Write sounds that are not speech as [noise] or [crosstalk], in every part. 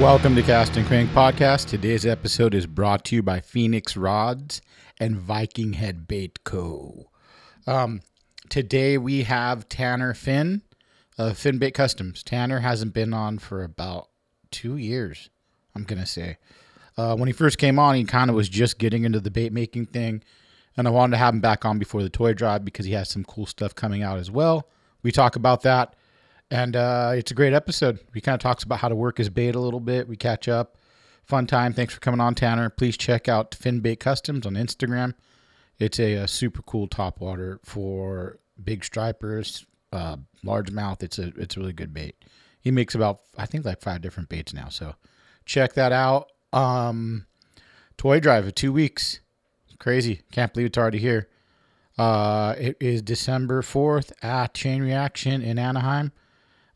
Welcome to Cast and Crank Podcast. Today's episode is brought to you by Phoenix Rods and Viking Head Bait Co. Um, today we have Tanner Finn of Finn Bait Customs. Tanner hasn't been on for about two years, I'm going to say. Uh, when he first came on, he kind of was just getting into the bait making thing. And I wanted to have him back on before the toy drive because he has some cool stuff coming out as well. We talk about that. And uh, it's a great episode. He kind of talks about how to work his bait a little bit. We catch up. Fun time. Thanks for coming on, Tanner. Please check out Finn Bait Customs on Instagram. It's a, a super cool top water for big stripers, uh, largemouth. It's a it's a really good bait. He makes about I think like five different baits now. So check that out. Um, toy drive of two weeks. Crazy. Can't believe it's already here. Uh, it is December 4th at Chain Reaction in Anaheim.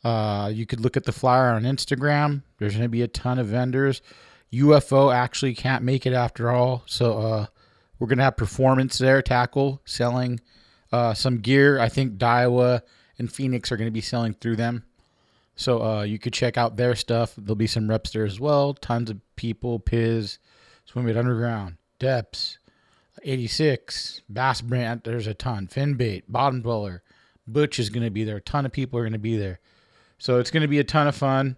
Uh, you could look at the flyer on Instagram. There's going to be a ton of vendors. UFO actually can't make it after all. So uh, we're going to have performance there, tackle, selling uh, some gear. I think Daiwa and Phoenix are going to be selling through them. So uh, you could check out their stuff. There'll be some reps there as well. Tons of people, Piz, Swim It Underground, Depths, 86, Bass Brand. There's a ton. Finbait, Bottom Dweller, Butch is going to be there. A ton of people are going to be there. So it's going to be a ton of fun.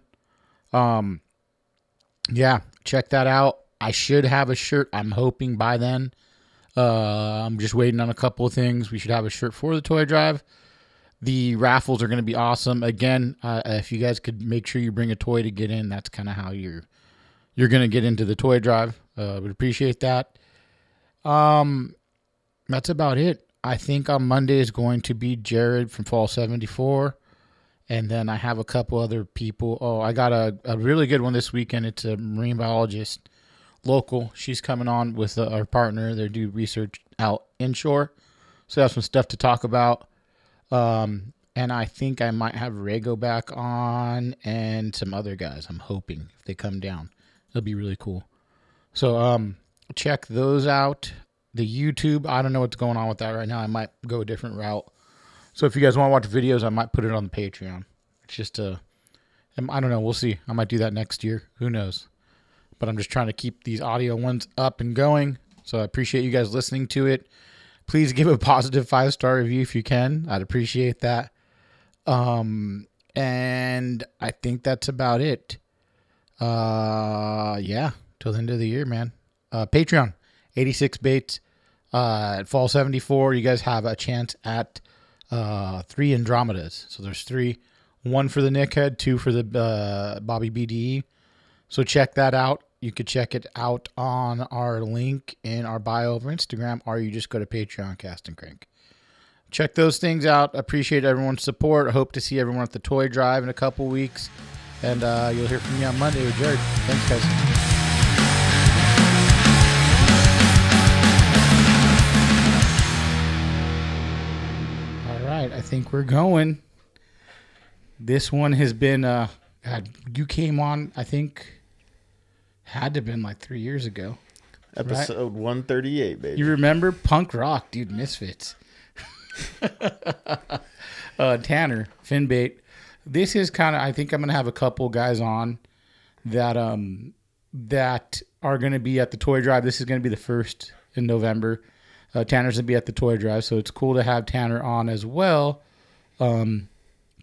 Um, yeah, check that out. I should have a shirt. I'm hoping by then. Uh, I'm just waiting on a couple of things. We should have a shirt for the toy drive. The raffles are going to be awesome. Again, uh, if you guys could make sure you bring a toy to get in, that's kind of how you're you're going to get into the toy drive. Uh, would appreciate that. Um, that's about it. I think on Monday is going to be Jared from Fall 74. And then I have a couple other people. Oh, I got a, a really good one this weekend. It's a marine biologist, local. She's coming on with uh, our partner. They do research out inshore. So I have some stuff to talk about. Um, and I think I might have Rego back on and some other guys. I'm hoping if they come down, it'll be really cool. So um, check those out. The YouTube, I don't know what's going on with that right now. I might go a different route. So if you guys want to watch videos, I might put it on the Patreon. It's just a, I don't know. We'll see. I might do that next year. Who knows? But I'm just trying to keep these audio ones up and going. So I appreciate you guys listening to it. Please give a positive five star review if you can. I'd appreciate that. Um, and I think that's about it. Uh, yeah, till the end of the year, man. Uh, Patreon, 86 baits. Uh, at fall 74, you guys have a chance at uh, three Andromedas. So there's three, one for the Nick Head, two for the uh, Bobby BDE. So check that out. You could check it out on our link in our bio over Instagram, or you just go to Patreon Cast and Crank. Check those things out. Appreciate everyone's support. Hope to see everyone at the toy drive in a couple weeks. And uh, you'll hear from me on Monday with Jared. Thanks, guys. Right, I think we're going. This one has been uh God, you came on, I think had to have been like three years ago. Episode 138, baby. You remember punk rock, dude, Misfits. [laughs] uh, Tanner Finbait. This is kind of. I think I'm gonna have a couple guys on that um that are gonna be at the toy drive. This is gonna be the first in November. Uh, Tanner's gonna be at the toy drive, so it's cool to have Tanner on as well. Um,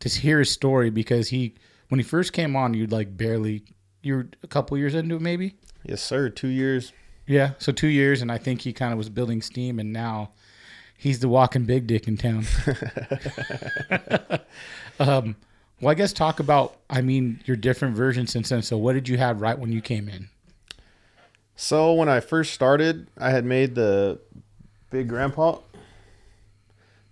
to hear his story because he when he first came on, you'd like barely. You're a couple years into it, maybe. Yes, sir. Two years. Yeah, so two years, and I think he kind of was building steam, and now he's the walking big dick in town. [laughs] [laughs] um, well, I guess talk about, I mean, your different versions since then. So, what did you have right when you came in? So when I first started, I had made the big grandpa,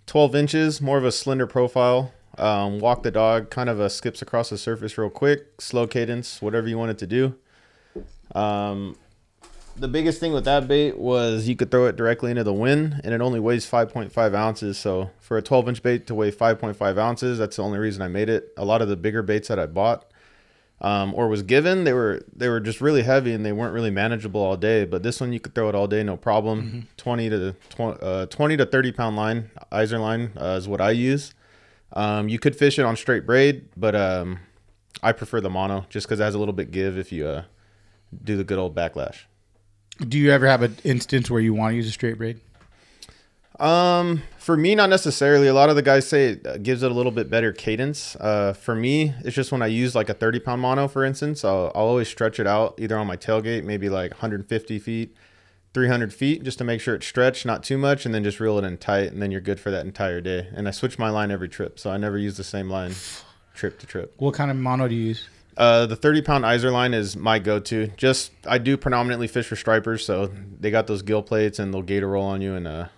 twelve inches, more of a slender profile. Um, walk the dog, kind of a skips across the surface real quick, slow cadence, whatever you want it to do. Um, the biggest thing with that bait was you could throw it directly into the wind and it only weighs 5.5 ounces so for a 12 inch bait to weigh 5.5 ounces that's the only reason i made it a lot of the bigger baits that i bought um, or was given they were they were just really heavy and they weren't really manageable all day but this one you could throw it all day no problem mm-hmm. 20 to 20, uh, 20 to 30 pound line Izorline uh, is what i use um, you could fish it on straight braid but um, i prefer the mono just because it has a little bit give if you uh, do the good old backlash do you ever have an instance where you want to use a straight braid? Um, for me, not necessarily. A lot of the guys say it gives it a little bit better cadence. Uh, for me, it's just when I use like a 30 pound mono, for instance, I'll, I'll always stretch it out either on my tailgate, maybe like 150 feet, 300 feet, just to make sure it's stretched, not too much, and then just reel it in tight, and then you're good for that entire day. And I switch my line every trip, so I never use the same line [sighs] trip to trip. What kind of mono do you use? Uh, the 30 pound Izorline is my go to. Just, I do predominantly fish for stripers, so they got those gill plates and they'll gator roll on you, and uh,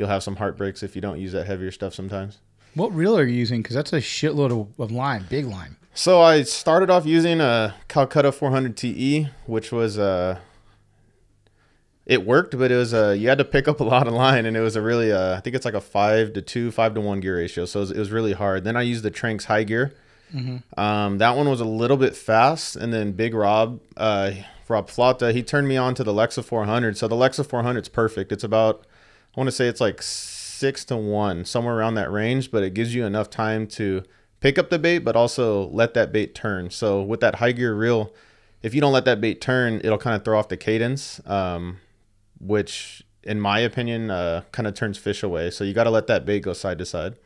you'll have some heartbreaks if you don't use that heavier stuff sometimes. What reel are you using? Because that's a shitload of, of line, big line. So I started off using a Calcutta 400 TE, which was uh, it worked, but it was uh, you had to pick up a lot of line, and it was a really uh, I think it's like a five to two, five to one gear ratio, so it was, it was really hard. Then I used the Tranx high gear Mm-hmm. Um, that one was a little bit fast, and then Big Rob, uh, Rob Flata, he turned me on to the Lexa 400. So the Lexa 400 is perfect. It's about, I want to say it's like six to one, somewhere around that range, but it gives you enough time to pick up the bait, but also let that bait turn. So with that high gear reel, if you don't let that bait turn, it'll kind of throw off the cadence, um, which in my opinion, uh, kind of turns fish away. So you got to let that bait go side to side.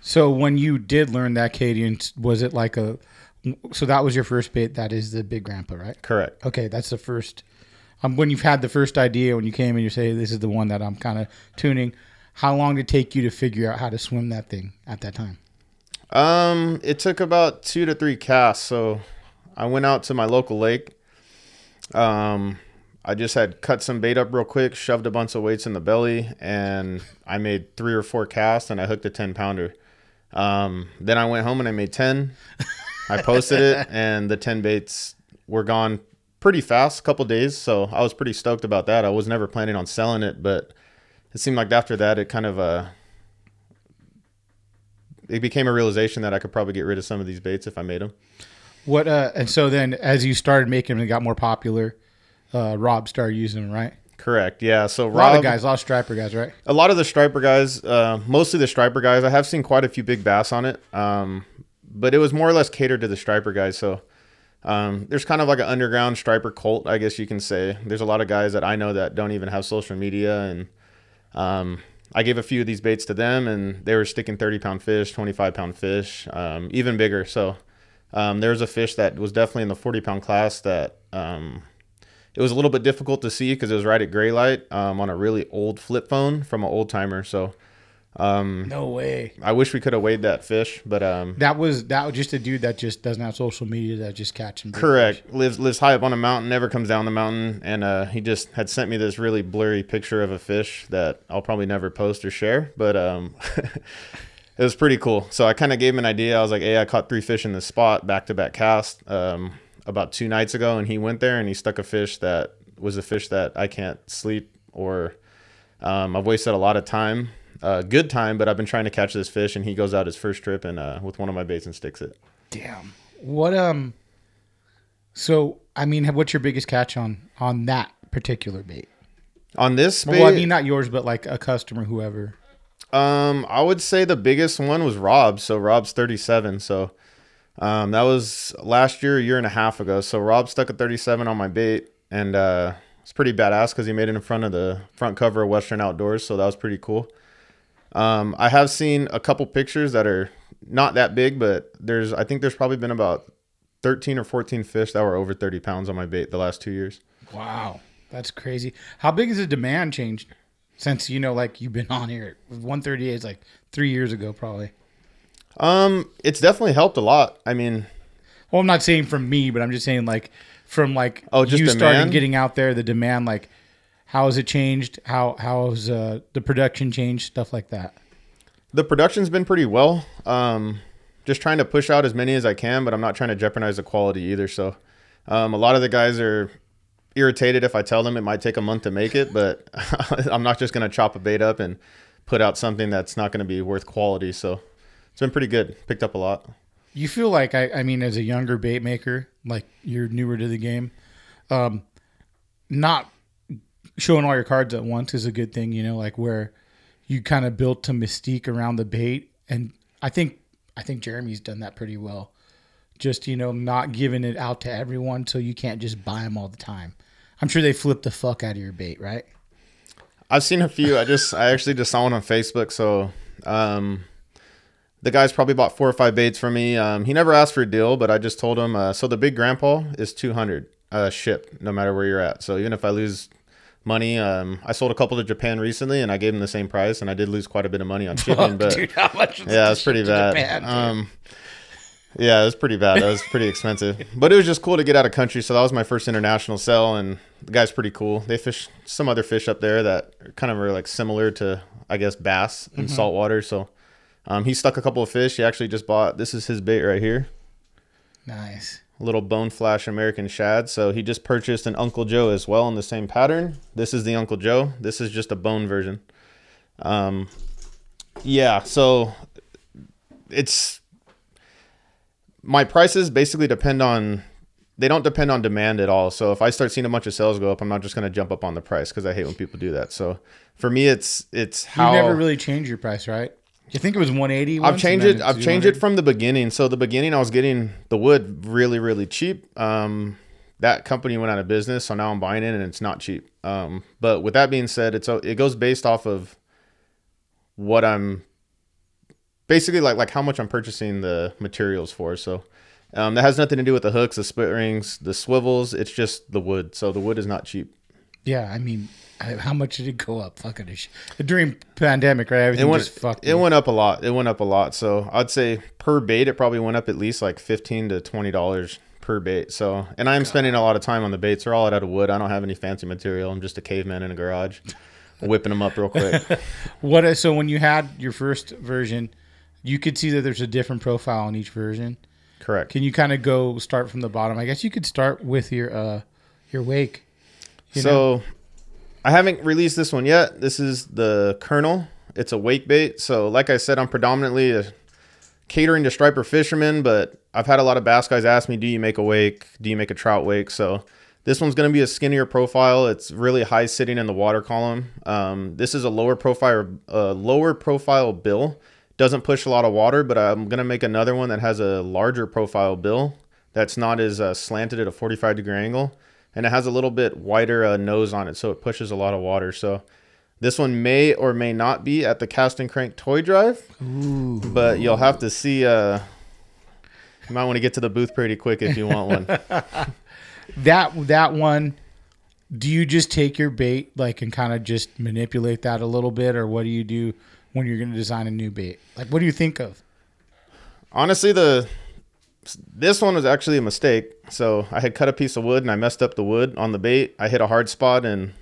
So when you did learn that cadence, was it like a? So that was your first bait. That is the big grandpa, right? Correct. Okay, that's the first. Um, when you've had the first idea, when you came and you say this is the one that I'm kind of tuning, how long did it take you to figure out how to swim that thing at that time? Um, it took about two to three casts. So I went out to my local lake. Um, I just had cut some bait up real quick, shoved a bunch of weights in the belly, and I made three or four casts, and I hooked a ten pounder. Um, then I went home and I made 10. I posted it, and the 10 baits were gone pretty fast, a couple days. So I was pretty stoked about that. I was never planning on selling it, but it seemed like after that, it kind of uh, it became a realization that I could probably get rid of some of these baits if I made them. What uh, and so then as you started making them and got more popular, uh, Rob started using them, right? Correct. Yeah. So a lot of guys, a lot of striper guys, right? A lot of the striper guys, uh, mostly the striper guys. I have seen quite a few big bass on it, um, but it was more or less catered to the striper guys. So um, there's kind of like an underground striper cult, I guess you can say. There's a lot of guys that I know that don't even have social media, and um, I gave a few of these baits to them, and they were sticking 30 pound fish, 25 pound fish, um, even bigger. So um, there was a fish that was definitely in the 40 pound class that um, it was a little bit difficult to see because it was right at gray light um, on a really old flip phone from an old timer. So um, no way. I wish we could have weighed that fish, but um, that was that was just a dude that just doesn't have social media that just catching. Correct. Fish. Lives lives high up on a mountain, never comes down the mountain, and uh, he just had sent me this really blurry picture of a fish that I'll probably never post or share, but um. [laughs] it was pretty cool. So I kind of gave him an idea. I was like, "Hey, I caught three fish in this spot, back to back cast." Um, about two nights ago, and he went there and he stuck a fish that was a fish that I can't sleep or um, I've wasted a lot of time, uh, good time, but I've been trying to catch this fish, and he goes out his first trip and uh, with one of my baits and sticks it. Damn. What um. So I mean, what's your biggest catch on on that particular bait? On this bait, well, I mean not yours, but like a customer, whoever. Um, I would say the biggest one was Rob. So Rob's 37. So um, that was last year, a year and a half ago. So Rob stuck a 37 on my bait, and uh, it's pretty badass because he made it in front of the front cover of Western Outdoors. So that was pretty cool. Um, I have seen a couple pictures that are not that big, but there's I think there's probably been about 13 or 14 fish that were over 30 pounds on my bait the last two years. Wow, that's crazy. How big has the demand changed since you know, like you've been on here? One thirty eight is like three years ago, probably. Um, it's definitely helped a lot. I mean, Well, I'm not saying from me, but I'm just saying like from like Oh, just you starting demand? getting out there, the demand, like how has it changed? How how has uh, the production changed? Stuff like that. the production's been pretty well. Um, just trying to push out as many as I can, but I'm not trying to jeopardize the quality either. So, um, a lot of the guys are irritated if I tell them it might take a month to make it, but [laughs] I'm not just gonna chop a bait up and put out something that's not gonna be worth quality. So, it's been pretty good. Picked up a lot. You feel like I, I mean, as a younger bait maker, like you're newer to the game, um, not showing all your cards at once is a good thing. You know, like where you kind of built a mystique around the bait, and I think I think Jeremy's done that pretty well. Just you know, not giving it out to everyone, so you can't just buy them all the time. I'm sure they flip the fuck out of your bait, right? I've seen a few. I just I actually just saw one on Facebook. So um, the guy's probably bought four or five baits from me. Um, he never asked for a deal, but I just told him. Uh, so the big grandpa is two hundred uh, ship, no matter where you're at. So even if I lose money, um, I sold a couple to Japan recently, and I gave them the same price, and I did lose quite a bit of money on [laughs] shipping. but Dude, how much? was yeah, the it's pretty bad. Japan, um, yeah, it was pretty bad. That was pretty expensive, [laughs] but it was just cool to get out of country. So that was my first international sell, and the guy's pretty cool. They fish some other fish up there that kind of are like similar to, I guess, bass in saltwater. So um, he stuck a couple of fish. He actually just bought. This is his bait right here, nice. Little bone flash American shad. So he just purchased an Uncle Joe as well in the same pattern. This is the Uncle Joe. This is just a bone version. Um, yeah. So it's my prices basically depend on they don't depend on demand at all. So if I start seeing a bunch of sales go up, I'm not just going to jump up on the price because I hate when people do that. So for me, it's it's how You never really change your price, right? You think it was 180? I've changed it. I've changed it from the beginning. So the beginning, I was getting the wood really, really cheap. Um, that company went out of business, so now I'm buying it, and it's not cheap. Um, but with that being said, it's it goes based off of what I'm basically like like how much I'm purchasing the materials for. So um, that has nothing to do with the hooks, the split rings, the swivels. It's just the wood. So the wood is not cheap. Yeah, I mean, [laughs] how much did it go up? Fucking sh- during pandemic, right? It went, just fucked. it me. went up a lot. It went up a lot. So I'd say per bait, it probably went up at least like fifteen to twenty dollars per bait. So, and I'm spending a lot of time on the baits. They're all out of wood. I don't have any fancy material. I'm just a caveman in a garage, [laughs] whipping them up real quick. [laughs] What? So when you had your first version, you could see that there's a different profile in each version. Correct. Can you kind of go start from the bottom? I guess you could start with your uh your wake. you so I haven't released this one yet. This is the Colonel. It's a wake bait. So, like I said, I'm predominantly a catering to striper fishermen, but I've had a lot of bass guys ask me, "Do you make a wake? Do you make a trout wake?" So this one's going to be a skinnier profile. It's really high sitting in the water column. Um, this is a lower profile, uh, lower profile bill. Doesn't push a lot of water, but I'm going to make another one that has a larger profile bill. That's not as uh, slanted at a 45 degree angle, and it has a little bit wider uh, nose on it, so it pushes a lot of water. So this one may or may not be at the cast and crank toy drive, but you'll have to see. Uh, you might want to get to the booth pretty quick if you want one. [laughs] that that one. Do you just take your bait like and kind of just manipulate that a little bit, or what do you do when you're going to design a new bait? Like, what do you think of? Honestly, the this one was actually a mistake. So I had cut a piece of wood and I messed up the wood on the bait. I hit a hard spot and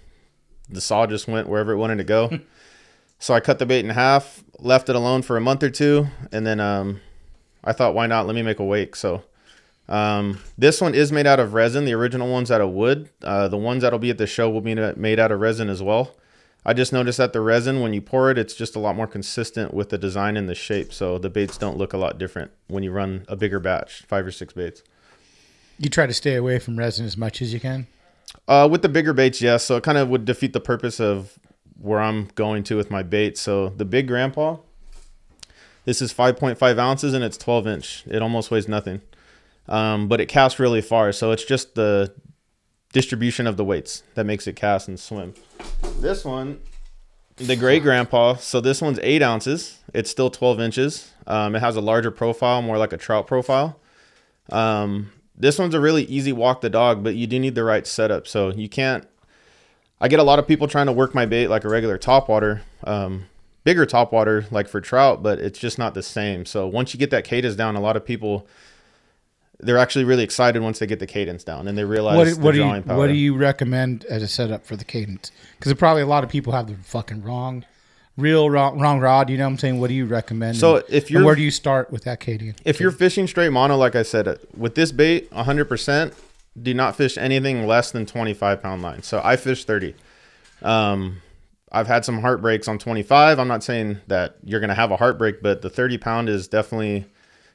the saw just went wherever it wanted to go. [laughs] so I cut the bait in half, left it alone for a month or two, and then um, I thought, why not? Let me make a wake. So um, this one is made out of resin. The original one's out of wood. Uh, the ones that'll be at the show will be made out of resin as well. I just noticed that the resin, when you pour it, it's just a lot more consistent with the design and the shape. So the baits don't look a lot different when you run a bigger batch, five or six baits. You try to stay away from resin as much as you can. Uh, with the bigger baits, yes. So it kind of would defeat the purpose of where I'm going to with my bait. So the big grandpa, this is 5.5 ounces and it's 12 inch. It almost weighs nothing, um, but it casts really far. So it's just the distribution of the weights that makes it cast and swim. This one, the great grandpa. So this one's eight ounces. It's still 12 inches. Um, it has a larger profile, more like a trout profile. Um, this one's a really easy walk the dog, but you do need the right setup. So you can't. I get a lot of people trying to work my bait like a regular topwater, um, bigger topwater like for trout, but it's just not the same. So once you get that cadence down, a lot of people they're actually really excited once they get the cadence down and they realize What, the what do you drawing power. what do you recommend as a setup for the cadence? Because probably a lot of people have the fucking wrong, real wrong, wrong rod. You know what I'm saying? What do you recommend? So And- if you're- where do you start with that cadence? if you're fishing straight mono, like I said, uh, with this bait, 100%, do not fish anything less than 25 pound line. So I fish 30. Um, I've had some heartbreaks on 25. I'm not saying that you're going to have a heartbreak, but the 30 pound is definitely,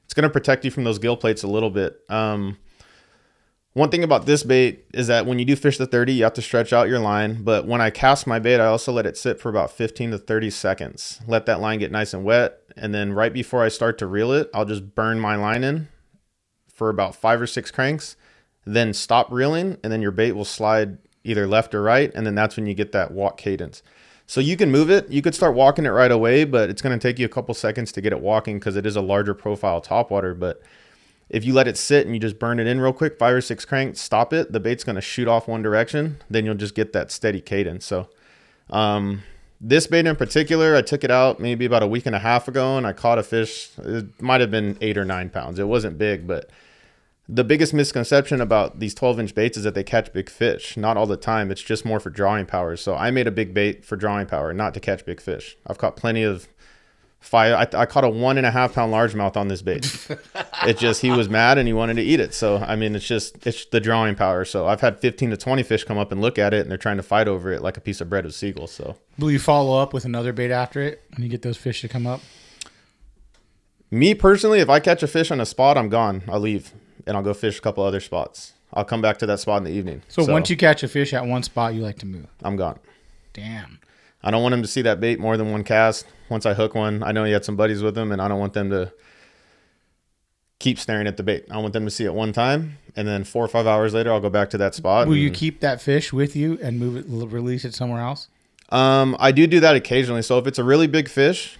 it's going to protect you from those gill plates a little bit. Um, one thing about this bait is that when you do fish the 30, you have to stretch out your line. But when I cast my bait, I also let it sit for about 15 to 30 seconds. Let that line get nice and wet. And then right before I start to reel it, I'll just burn my line in for about five or six cranks. Then stop reeling, and then your bait will slide either left or right. And then that's when you get that walk cadence. So you can move it. You could start walking it right away, but it's going to take you a couple seconds to get it walking because it is a larger profile topwater. But if you let it sit and you just burn it in real quick, five or six cranks, stop it, the bait's going to shoot off one direction. Then you'll just get that steady cadence. So, um, this bait in particular, I took it out maybe about a week and a half ago and I caught a fish. It might have been eight or nine pounds. It wasn't big, but the biggest misconception about these 12 inch baits is that they catch big fish. Not all the time. It's just more for drawing power. So I made a big bait for drawing power, not to catch big fish. I've caught plenty of five. I, I caught a one and a half pound largemouth on this bait. [laughs] it just he was mad and he wanted to eat it. So I mean, it's just it's the drawing power. So I've had 15 to 20 fish come up and look at it, and they're trying to fight over it like a piece of bread with seagulls. So Will you follow up with another bait after it when you get those fish to come up? me personally, if I catch a fish on a spot, I'm gone. I'll leave and I'll go fish a couple other spots. I'll come back to that spot in the evening. So, once you catch a fish at one spot, you like to move. I'm gone. Damn. I don't want him to see that bait more than one cast. Once I hook one, I know he had some buddies with him, and I don't want them to keep staring at the bait. I want them to see it one time, and then four or five hours later, I'll go back to that spot. Will you keep that fish with you and move it, release it somewhere else? Um, I do do that occasionally. So if it's a really big fish,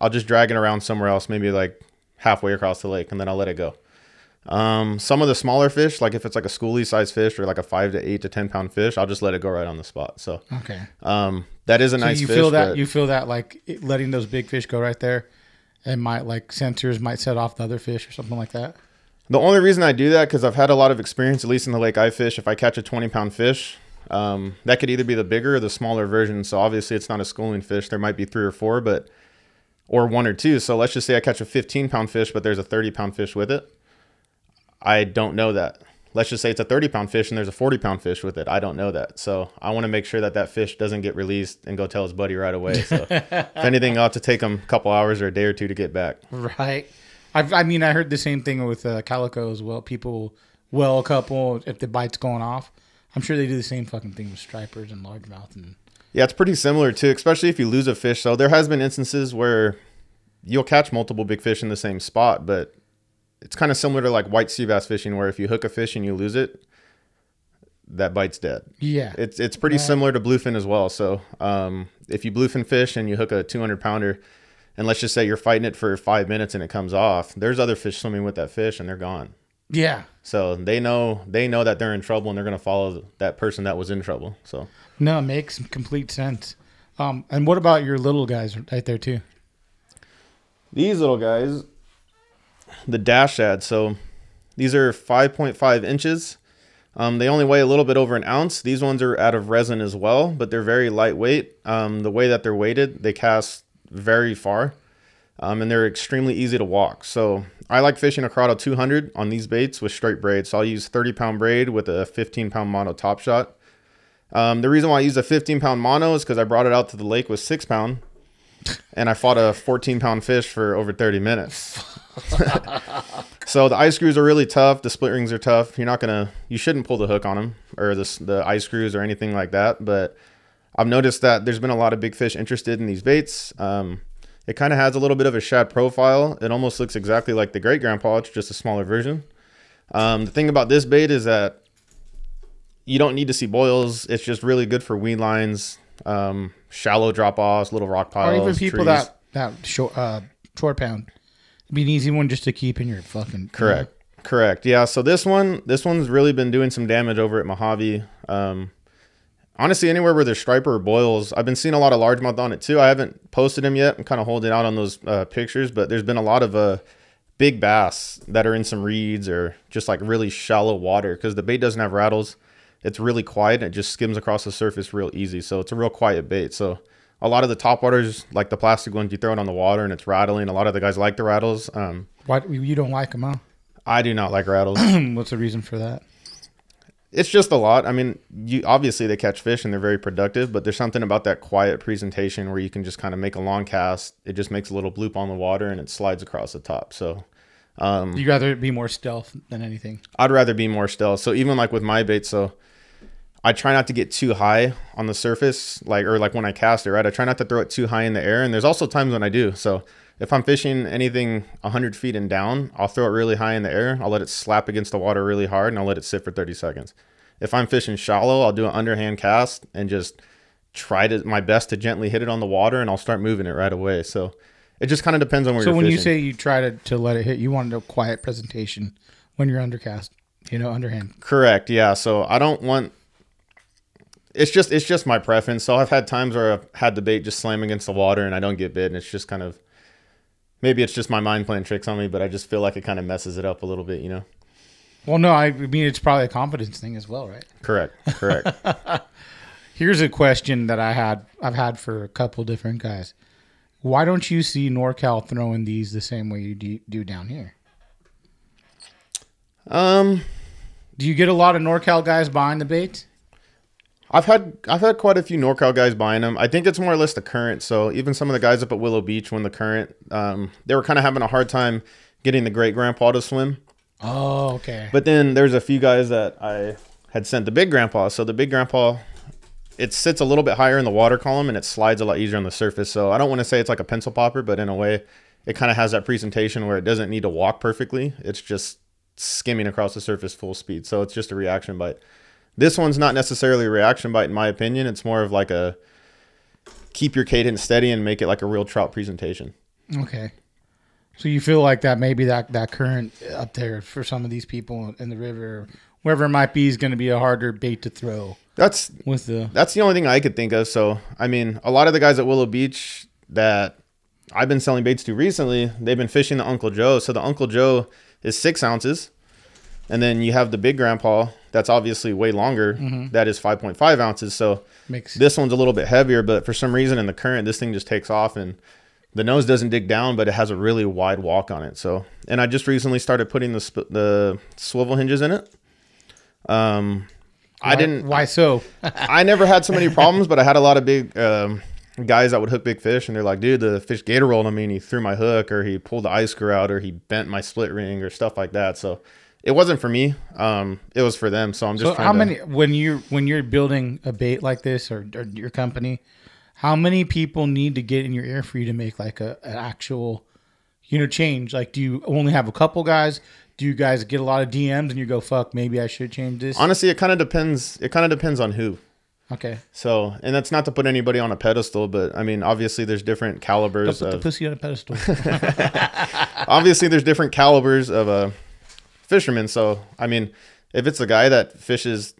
I'll just drag it around somewhere else, maybe like halfway across the lake, and then I'll let it go. Um, some of the smaller fish, like if it's like a schoolie size fish or like a five to eight to ten pound fish, I'll just let it go right on the spot. So Okay. um, that is a So nice you fish. feel that you feel that like letting those big fish go right there, and might like sensors might set off the other fish or something like that. The only reason I do that because I've had a lot of experience, at least in the lake I fish. If I catch a 20 pound fish, um, that could either be the bigger or the smaller version. So obviously, it's not a schooling fish. There might be three or four, but or one or two. So let's just say I catch a 15 pound fish, but there's a 30 pound fish with it. I don't know that. Let's just say it's a 30 pound fish and there's a 40 pound fish with it. I don't know that. So I want to make sure that that fish doesn't get released and go tell his buddy right away. So [laughs] if anything, I'll have to take him a couple hours or a day or two to get back. Right. I've, I mean, I heard the same thing with uh, calico as well. People well a couple if the bite's going off. I'm sure they do the same fucking thing with stripers and largemouth and Yeah, it's pretty similar too, especially if you lose a fish. So there has been instances where you'll catch multiple big fish in the same spot, but it's kind of similar to like white sea bass fishing, where if you hook a fish and you lose it, that bite's dead. yeah. It's it's pretty similar to bluefin as well. So um, if you bluefin fish and you hook a 200 pounder, and let's just say you're fighting it for five minutes and it comes off, there's other fish swimming with that fish and they're gone. yeah. So they know they know that they're in trouble and they're gonna follow that person that was in trouble. So No, it makes complete sense. Um, and what about your little guys right there too? These little guys, the dash ad. So these are 5.5 inches. Um, they only weigh a little bit over an ounce. These ones are out of resin as well, but they're very lightweight. Um, the way that they're weighted, they cast very far, um, and they're extremely easy to walk. So I like fishing a Curado 200 on these baits with straight braid. So I'll use 30 pound braid with a 15 pound mono top shot. Um, the reason why I use a 15 pound mono is because I brought it out to the lake with six pound, and I fought a 14 pound fish for over 30 minutes. [laughs] so the eye screws are really tough. The split rings are tough. You're not gonna, you shouldn't pull the hook on them or the the eye screws or anything like that. But I've noticed that there's been a lot of big fish interested in these baits. Um, it kind of has a little bit of a shad profile. It almost looks exactly like the Great Grandpa. It's just a smaller version. Um, the thing about this bait is that you don't need to see boils. It's just really good for weed lines, um, shallow drop offs, little rock piles, or even people trees. that that short uh short pound. It'd be an easy one just to keep in your fucking Correct. Correct. Yeah. So this one, this one's really been doing some damage over at Mojave. Um, honestly, anywhere where there's striper or boils, I've been seeing a lot of largemouth on it too. I haven't posted them yet. I'm kind of holding out on those uh, pictures, but there's been a lot of uh, big bass that are in some reeds or just like really shallow water because the bait doesn't have rattles. It's really quiet and it just skims across the surface real easy. So it's a real quiet bait. So a lot of the top waters, like the plastic ones, you throw it on the water and it's rattling. A lot of the guys like the rattles. Um, Why you don't like them, huh? I do not like rattles. [clears throat] What's the reason for that? it's just a lot. I mean, you obviously they catch fish and they're very productive, but there's something about that quiet presentation where you can just kind of make a long cast. It just makes a little bloop on the water and it slides across the top. So um, You rather be more stealth than anything. I'd rather be more stealth. So even like with my bait, so I try not to get too high on the surface, like or like when I cast it, right? I try not to throw it too high in the air, and there's also times when I do. So if I'm fishing anything 100 feet and down, I'll throw it really high in the air. I'll let it slap against the water really hard, and I'll let it sit for 30 seconds. If I'm fishing shallow, I'll do an underhand cast and just try to my best to gently hit it on the water, and I'll start moving it right away. So it just kind of depends on where So you're So when fishing. you say you try to, to let it hit, you want a quiet presentation when you're undercast, you know, underhand. Correct. Yeah. So I don't want. It's just it's just my preference. So I've had times where I've had the bait just slam against the water and I don't get bit, and it's just kind of maybe it's just my mind playing tricks on me, but I just feel like it kind of messes it up a little bit, you know. Well, no, I mean it's probably a confidence thing as well, right? Correct. Correct. [laughs] Here's a question that I had I've had for a couple different guys. Why don't you see NorCal throwing these the same way you do, do down here? um, Do you get a lot of NorCal guys buying the bait? I've had I've had quite a few NorCal guys buying them. I think it's more or less the current. So even some of the guys up at Willow Beach when the current, um, they were kind of having a hard time getting the great grandpa to swim. Oh, okay. But then there's a few guys that I had sent the big grandpa. So the big grandpa, it sits a little bit higher in the water column and it slides a lot easier on the surface. So I don't want to say it's like a pencil popper, but in a way, it kind of has that presentation where it doesn't need to walk perfectly. It's just skimming across the surface full speed. So it's just a reaction bite. This one's not necessarily a reaction bite, in my opinion. It's more of like a keep your cadence steady and make it like a real trout presentation. Okay. So you feel like that maybe that that current up there for some of these people in the river, wherever it might be, is going to be a harder bait to throw That's with the. That's the only thing I could think of. So, I mean, a lot of the guys at Willow Beach that I've been selling baits to recently, they've been fishing the Uncle Joe. So, the Uncle Joe is six ounces. And then you have the big grandpa that's obviously way longer. that is 5.5 ounces. So, Makes this one's a little bit heavier, but for some reason in the current, this thing just takes off and the nose doesn't dig down, but it has a really wide walk on it. So, and I just recently started putting the sp- the swivel hinges in it. Um, I didn't. Why so? [laughs] I never had so many problems, but I had a lot of big um, guys that would hook big fish, and they're like, "Dude, the fish gator rolled on me, and he threw my hook, or he pulled the eye screw out, or he bent my split ring, or stuff like that." So it wasn't for me. Um, it was for them. So I'm just so trying how to- many when you when you're building a bait like this or, or your company, how many people need to get in your ear for you to make like a an actual, you know, change? Like, do you only have a couple guys? Do you guys get a lot of DMs and you go, "Fuck, maybe I should change this"? Honestly, it kind of depends. It kind of depends on who. okay, So, and that's not to put anybody on a pedestal, but I mean, obviously, there's different don't calibers put the of. pussy on a pedestal. [laughs] obviously, there's different calibers of a fisherman. So, I mean, if it's a guy that fishes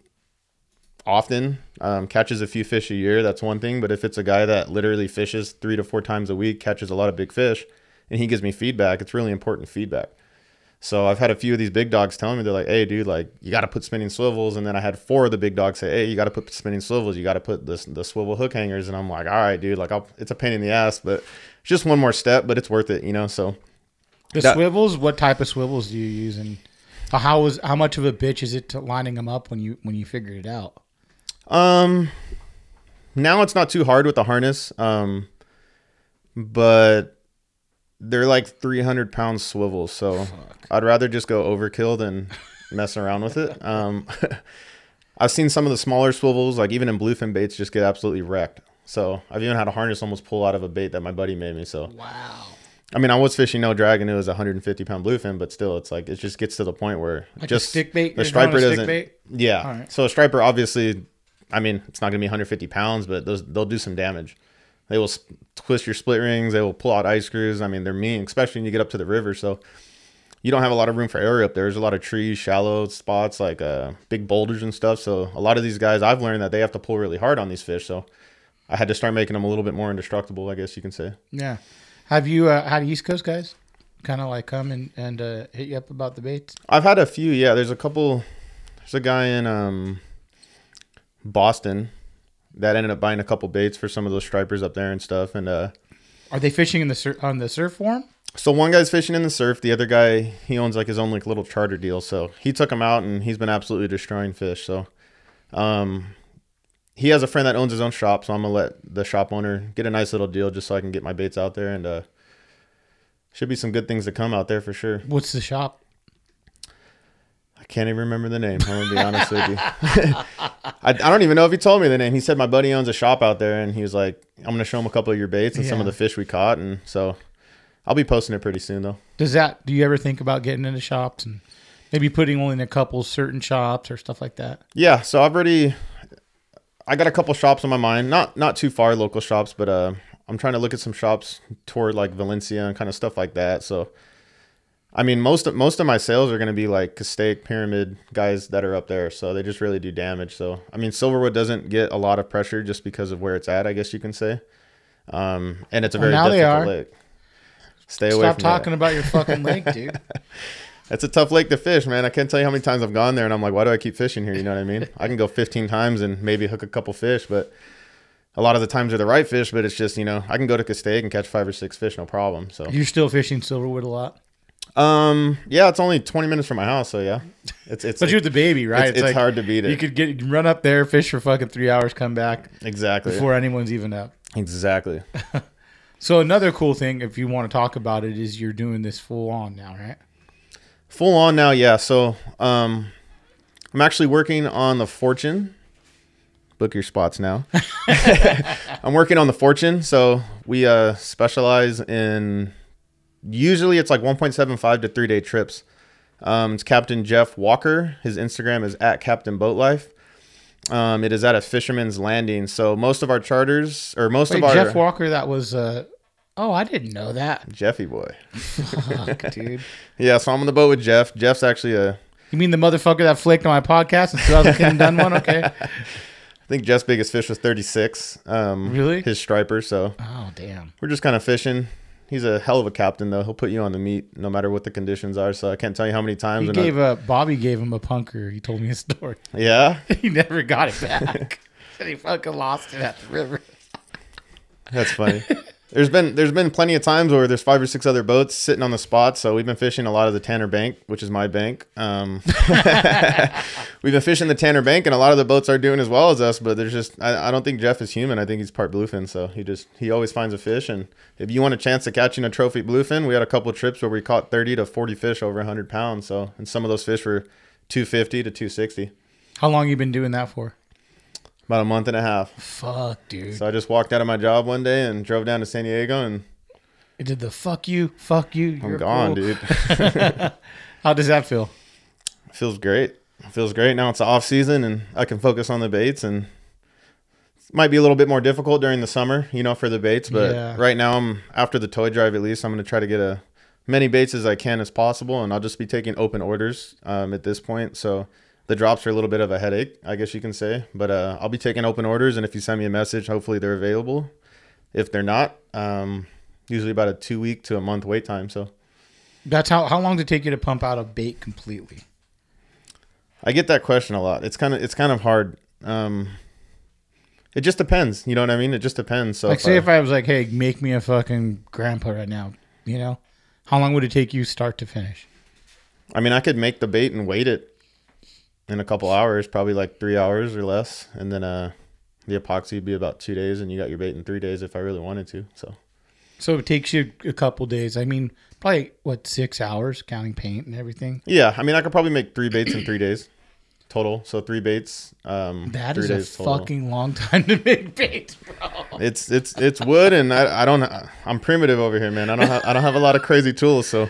often, um, catches a few fish a year, that's one thing. But if it's a guy that literally fishes three to four times a week, catches a lot of big fish, and he gives me feedback, it's really important feedback. So I've had a few of these big dogs telling me they're like, "Hey, dude, like you got to put spinning swivels," and then I had four of the big dogs say, "Hey, you got to put spinning swivels. You got to put this the swivel hook hangers," and I'm like, "All right, dude, like I'll, it's a pain in the ass, but it's just one more step, but it's worth it, you know." So the That- swivels. What type of swivels do you use, and how is how much of a bitch is it to lining them up when you when you figured it out? Um, now it's not too hard with the harness. Um, but they're like 300 pound swivels, so I'd rather just go overkill than [laughs] mess around with it. Um, [laughs] I've seen some of the smaller swivels, like even in bluefin baits, just get absolutely wrecked. So I've even had a harness almost pull out of a bait that my buddy made me. So Wow. I mean, I was fishing no dragon. It was a 150 pound bluefin, but still, it's like it just gets to the point where Like just stick bait? The striper doesn't. bait? Yeah. Right. So a striper, obviously, I mean, it's not gonna be 150 pounds, but those they'll do some damage. They will twist your split rings. They will pull out eye screws. I mean, they're mean, especially when you get up to the river. So you don't have a lot of room for area up there. There's a lot of trees, shallow spots, like uh, big boulders and stuff. So a lot of these guys, I've learned that they have to pull really hard on these fish. So I had to start making them a little bit more indestructible, I guess you can say. Yeah. Have you uh, had East Coast guys kind of like come and, and uh, hit you up about the baits? I've had a few. Yeah, there's a couple. There's a guy in um, Boston that ended up buying a couple baits for some of those stripers up there and stuff. And uh, Are they fishing in the sur- on the surf form? so one guy's fishing in the surf. The other guy he owns like his own like little charter deal. So he took him out and he's been absolutely destroying fish. So um, he has a friend that owns his own shop. So I'm gonna let the shop owner get a nice little deal just so I can get my baits out there and uh, should be some good things to come out there for sure. What's the shop? I can't even remember the name. I'm gonna be honest with you. [laughs] I, I don't even know if he told me the name. He said my buddy owns a shop out there, and he was like, "I'm gonna show him a couple of your baits and some of the fish we caught." And so, I'll be posting it pretty soon, though. Does that? Do you ever think about getting into shops and maybe putting only in a couple certain shops or stuff like that? Yeah. So I've already, I got a couple shops on my mind. Not not too far local shops, but uh, I'm trying to look at some shops toward like Valencia and kind of stuff like that. So. I mean, most of most of my sales are going to be like Castaic, Pyramid guys that are up there, so they just really do damage. So, I mean, Silverwood doesn't get a lot of pressure just because of where it's at, I guess you can say. Um, and it's a Well, very now they difficult are. lake. Stay away Stop talking that. about your fucking lake, dude. [laughs] It's a tough lake to fish, man. I can't tell you how many times I've gone there, and I'm like, why do I keep fishing here? You know what I mean? I can go 15 times and maybe hook a couple fish, but a lot of the times they're the right fish. But it's just you know, I can go to Castaic and catch five or six fish, no problem. So, You're still fishing Silverwood a lot, um, yeah, it's only 20 minutes from my house, so yeah, it's it's but you're the baby, right? it's, it's hard to beat it. You could get you can run up there, fish for fucking three hours, come back exactly, before anyone's even up. exactly. [laughs] So another cool thing, if you want to talk about it, is you're doing this full on now, right? Full on now, yeah. So, um, I'm actually working on the Fortune. Book your spots now. [laughs] I'm working on the Fortune. So we uh, specialize in. Usually, it's like 1.75 to three day trips. Um, it's Captain Jeff Walker. His Instagram is at Captain Boat Life. Um, it is at a fisherman's landing. So most of our charters, or most Wait, of our Jeff Walker, that was. Uh, oh, I didn't know that, Jeffy boy. Fuck, [laughs] dude. Yeah, so I'm on the boat with Jeff. Jeff's actually a You mean the motherfucker that flaked on my podcast in 2010 done one? Okay. [laughs] I think Jeff's biggest fish was 36. Um, Really? His striper. So Oh damn. we're just kind of fishing. He's a hell of a captain, though. He'll put you on the meat no matter what the conditions are. So I can't tell you how many times. He gave a Bobby gave him a punker. He told me a story. [laughs] yeah, he never got it back. Said he fucking lost it at the river. that's funny. There's been there's been plenty of times where there's five or six other boats sitting on the spot. So we've been fishing a lot of the Tanner Bank, which is my bank. Um, [laughs] we've been fishing the Tanner Bank, and a lot of the boats are doing as well as us. But there's just I, I don't think Jeff is human. I think he's part bluefin. So he just he always finds a fish. And if you want a chance of catching a trophy bluefin, we had a couple of trips where we caught 30 to 40 fish over 100 pounds. So and some of those fish were 250 to 260. How long you been doing that for? About a month and a half. Fuck, dude. So I just walked out of my job one day and drove down to San Diego, and It did the fuck you, fuck you. I'm gone, cool. dude. [laughs] [laughs] How does that feel? feels great. Feels great. Now it's off season and I can focus on the baits and it might be a little bit more difficult during the summer, you know, for the baits. But Yeah. right now I'm after the toy drive at least, I'm gonna try to get a many baits as I can as possible and I'll just be taking open orders um, at this point. So the drops are a little bit of a headache, I guess you can say. But uh, I'll be taking open orders and if you send me a message, hopefully they're available. If they're not, um, usually about a two week to a month wait time. So That's how how long did it take you to pump out a bait completely? I get that question a lot. It's kind of it's kind of hard. Um, it just depends. You know what I mean? It just depends. So Like, if say I- if I was like, "Hey, make me a fucking grandpa right now," you know, how long would it take you start to finish? I mean, I could make the bait and wait it in a couple hours, probably like three hours or less, and then uh, the epoxy would be about two days, and you got your bait in three days if I really wanted to. So So it takes you a couple days. I mean, probably what six hours counting paint and everything. yeah, I mean, I could probably make three baits in three days, total. So three baits. Um, That is a total. fucking long time to make baits, bro. It's it's it's wood, and I, I don't. I'm primitive over here, man. I don't have I don't have a lot of crazy tools, so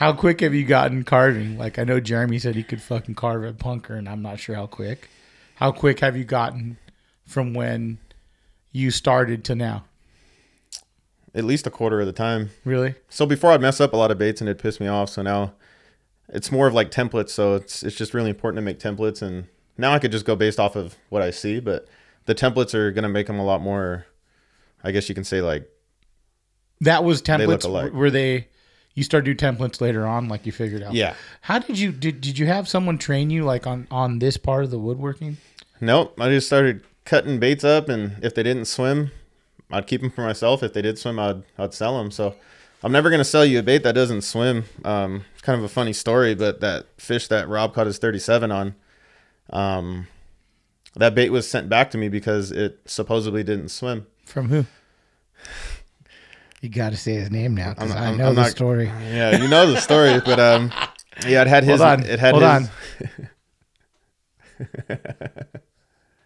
How quick have you gotten carving? Like I know Jeremy said he could fucking carve a punker, and I'm not sure how quick. How quick have you gotten from when you started to now? at least a quarter of the time. Really? So before I'd mess up a lot of baits and it'd piss me off. So now it's more of like templates. So it's it's just really important to make templates. And now I could just go based off of what I see, but the templates are gonna make them a lot more. I guess you can say like That was look templates. alike. Were they? You start do templates later on, like you figured out. yeah. How did you did? Did you have someone train you like on on this part of the woodworking? Nope. I just started cutting baits up, and if they didn't swim, I'd keep them for myself. If they did swim, I'd I'd sell them. So I'm never gonna sell you a bait that doesn't swim. Um, it's kind of a funny story, but that fish that Rob caught his 37 on, um, that bait was sent back to me because it supposedly didn't swim. From who? You got to say his name now because I know I'm the not- story. Yeah, you know the story, but um, yeah, it had [laughs] his. Hold on. It had Hold his. on. [laughs]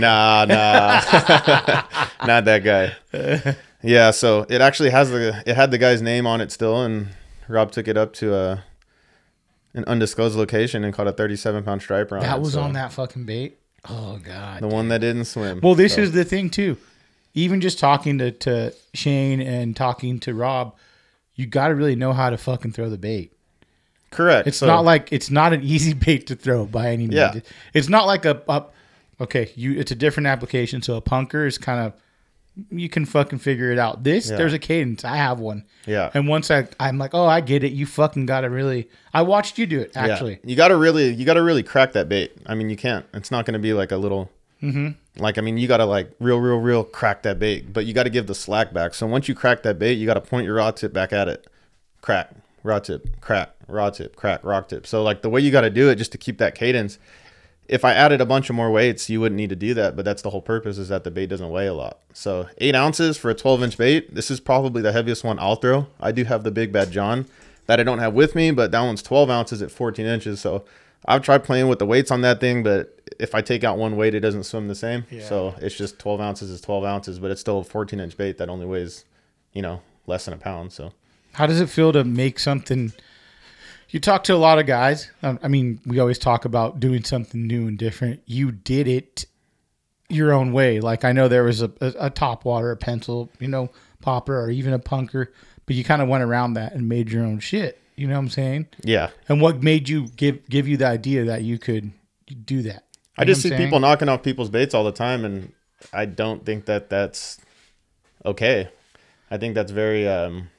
Nah, nah, [laughs] not that guy. Yeah, so it actually has the it had the guy's name on it still, and Rob took it up to a an undisclosed location and caught a 37 pound striper on it. That was so on that fucking bait. Oh god. the one that didn't swim. Well, this So, is the thing too. Even just talking to, to Shane and talking to Rob, you got to really know how to fucking throw the bait. correct. It's So- not like it's not an easy [laughs] bait to throw by any means. Yeah. It's not like a, a okay, you it's a different application. So a punker is kind of you can fucking figure it out. This Yeah. there's a cadence. I have one. Yeah. And once I I'm like, oh, I get it. You fucking got to really. I watched you do it Yeah. actually. You got to really, you got to really crack that bait. I mean, you can't. It's not going to be like a little, Mm-hmm. like I mean, you got to like real, real, real crack that bait. But you got to give the slack back. So once you crack that bait, you got to point your rod tip back at it. Crack, rod tip, crack, rod tip, crack, rock tip. So like the way you got to do it, just to keep that cadence. If I added a bunch of more weights, you wouldn't need to do that. But that's the whole purpose is that the bait doesn't weigh a lot. So eight ounces for a 12 inch bait. This is probably the heaviest one I'll throw. I do have the Big Bad John that I don't have with me, but that one's 12 ounces at 14 inches. So I've tried playing with the weights on that thing, but if I take out one weight, it doesn't swim the same. So it's just 12 ounces is 12 ounces, but it's still a 14 inch bait that only weighs, you know, less than a pound. So How does it feel to make something? You talk to a lot of guys. Um, I mean, we always talk about doing something new and different. You did it your own way. Like I know there was a, a, a top water, a pencil, you know, popper, or even a punker, but you kind of went around that and made your own shit. You know what I'm saying? yeah, And what made you give give you the idea that you could do that? I You know just see saying? people knocking off people's baits all the time, and I don't think that that's okay. I think that's very. Um,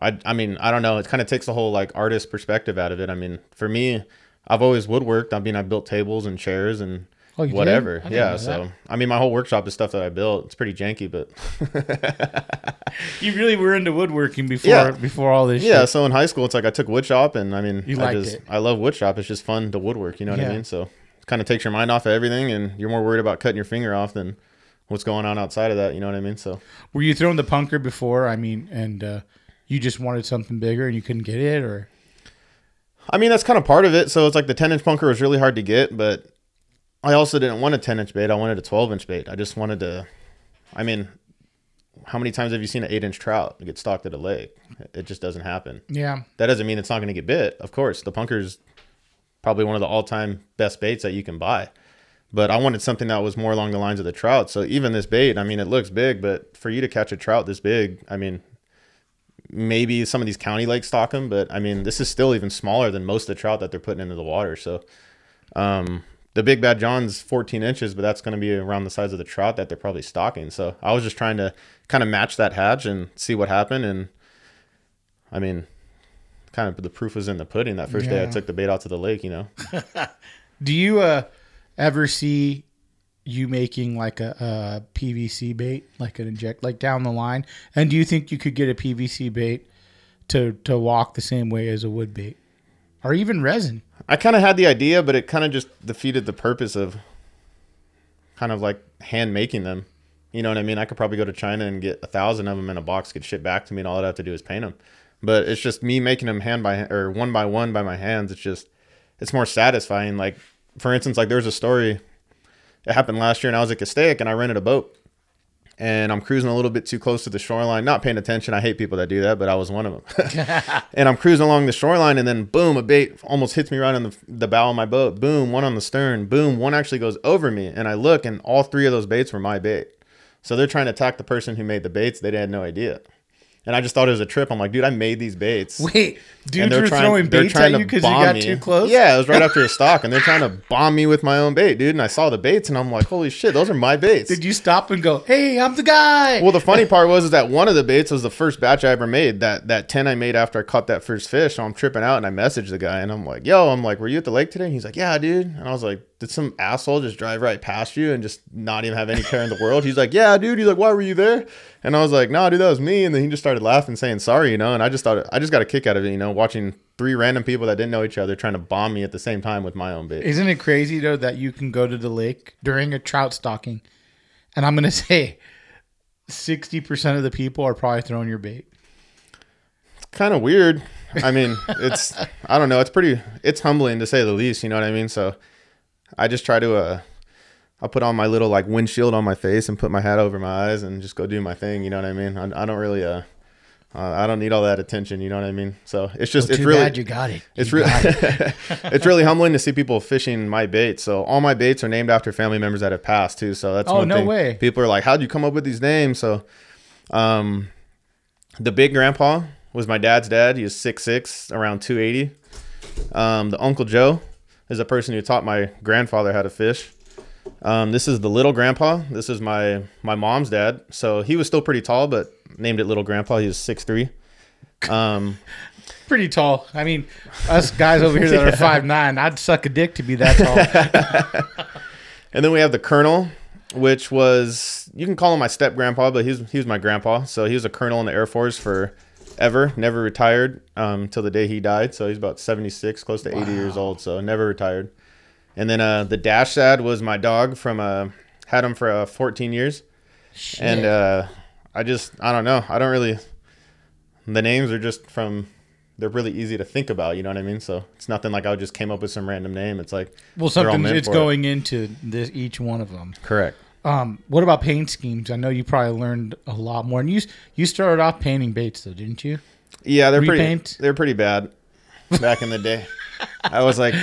I I mean I don't know. It kind of takes the whole like artist perspective out of it. I mean, for me, I've always woodworked. I mean, I built tables and chairs and Oh, whatever. Yeah. So that. I mean, my whole workshop is stuff that I built. It's pretty janky, but You really were into woodworking before Yeah. before all this. yeah. shit. So in high school, it's like I took wood shop, and I mean, You I liked just it. I love wood shop. It's just fun to woodwork. You know what Yeah. I mean? So it kind of takes your mind off of everything, and you're more worried about cutting your finger off than what's going on outside of that. You know what I mean? So Were you throwing the punker before? I mean, and uh, you just wanted something bigger and you couldn't get it, or I mean, that's kind of part of it. So it's like the 10 inch punker was really hard to get, but I also didn't want a 10 inch bait. I wanted a 12 inch bait. I just wanted to, I mean, how many times have you seen an eight inch trout get stalked at a lake? It just doesn't happen. yeah, That doesn't mean it's not going to get bit. Of course, the punkers probably one of the all-time best baits that you can buy. But I wanted something that was more along the lines of the trout. So even this bait, I mean, it looks big, but for you to catch a trout this big, I mean, maybe some of these county lakes stock them, but I mean, this is still even smaller than most of the trout that they're putting into the water. So, um, the big bad John's 14 inches, but that's going to be around the size of the trout that they're probably stocking. So I was just trying to kind of match that hatch and see what happened. And I mean, kind of the proof was in the pudding. That first day I took the bait out to the lake, you know. [laughs] Do you uh ever see you making like a, a PVC bait, like an inject, like down the line? And do you think you could get a PVC bait to to walk the same way as a wood bait, or even resin? I kind of had the idea, but it kind of just defeated the purpose of kind of like hand making them. You know what I mean? I could probably go to China and get a thousand of them in a box, get shipped back to me, and all I'd have to do is paint them. But it's just me making them hand by or one by one by my hands. It's just it's more satisfying. Like for instance, like there's a story. It happened last year, and I was at Castaic, and I rented a boat, and I'm cruising a little bit too close to the shoreline, not paying attention. I hate people that do that, but I was one of them. [laughs] and I'm cruising along the shoreline, and then boom, a bait almost hits me right on the, the bow of my boat. Boom, one on the stern. Boom, one actually goes over me, and I look, and all three of those baits were my bait. So they're trying to attack the person who made the baits. They had no idea. And I just thought it was a trip. I'm like, dude, I made these baits. [laughs] Wait, And dudes they're were trying- throwing they're baits trying at to you because you bomb got me. too close. Yeah, it was right after a [laughs] stock, and they're trying to bomb me with my own bait, dude. And I saw the baits, and I'm like, holy shit, those are my baits. Did you stop and go, "Hey, I'm the guy"? Well, the funny [laughs] part was is that one of the baits was the first batch I ever made. That that ten I made after I caught that first fish. So I'm tripping out, and I messaged the guy, and I'm like, "Yo, I'm like, were you at the lake today?" And he's like, "Yeah, dude." And I was like, "Did some asshole just drive right past you and just not even have any care in the world?" He's like, "Yeah, dude." He's like, "Why were you there?" And I was like, "No, dude, that was me." And then he just started laughing, saying sorry, you know. And I just thought I just got a kick out of it, you know, watching three random people that didn't know each other trying to bomb me at the same time with my own bait. Isn't it crazy though that you can go to the lake during a trout stocking, and I'm gonna [laughs] say, sixty percent of the people are probably throwing your bait. It's kind of weird. I mean, it's I don't know. It's pretty. It's humbling to say the least. You know what I mean? So I just try to. uh I'll put on my little like windshield on my face and put my hat over my eyes and just go do my thing. You know what I mean? I, I don't really. uh uh, I don't need all that attention, you know what I mean. So it's just Well, it's really you got it. it's really it. [laughs] [laughs] it's really humbling to see people fishing my baits. So all my baits are named after family members that have passed too. So that's Oh, one no thing. way. People are like, "How'd you come up with these names?" So, um, the big grandpa was my dad's dad. He was six six, around two eighty. Um, the Uncle Joe is a person who taught my grandfather how to fish. Um, this is the little grandpa. This is my my mom's dad. So he was still pretty tall, but named it little grandpa. He was six three. Um, [laughs] Pretty tall. I mean, us guys over here that are [laughs] five nine, I'd suck a dick to be that tall. [laughs] And then we have the colonel, which was you can call him my step grandpa, but he's he was my grandpa. So he was a colonel in the Air Force for ever, never retired um, till the day he died. So he's about seventy six, close to eighty years old. So never retired. And then uh, the dash dad was my dog from uh, had him for uh, fourteen years. And uh, I just I don't know. I don't really. The names are just from. They're really easy to think about. You know what I mean? So it's nothing like I just came up with some random name. It's like well, something it's for it. going into this each one of them. correct. Um, what about paint schemes? I know you probably learned a lot more. And you you started off painting baits though, didn't you? Yeah, they're Repaint? pretty. They're pretty bad. Back in the day, [laughs] I was like,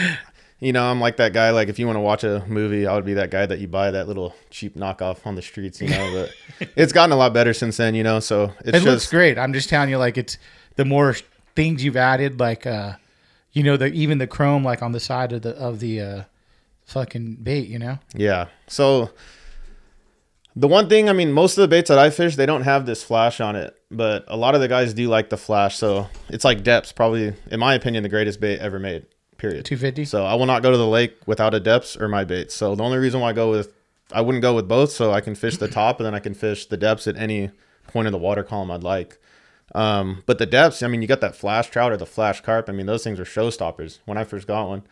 you know, I'm like that guy. Like, if you want to watch a movie, I would be that guy that you buy that little cheap knockoff on the streets. You know, but [laughs] it's gotten a lot better since then. You know, so it's It just looks great. I'm just telling you, like it's the more things you've added, like uh, you know, the even the chrome like on the side of the of the uh, fucking bait. You know, Yeah. So the one thing, I mean, most of the baits that I fish, they don't have this flash on it, but a lot of the guys do like the flash. So it's like Deps, probably, in my opinion, the greatest bait ever made. Period. 250? So I will not go to the lake without a Deps or my baits. So the only reason why I go with, I wouldn't go with both, so I can fish the top and then I can fish the depths at any point of the water column I'd like. Um, but the Deps, I mean, you got that flash trout or the flash carp. I mean, those things are showstoppers. When I first got one,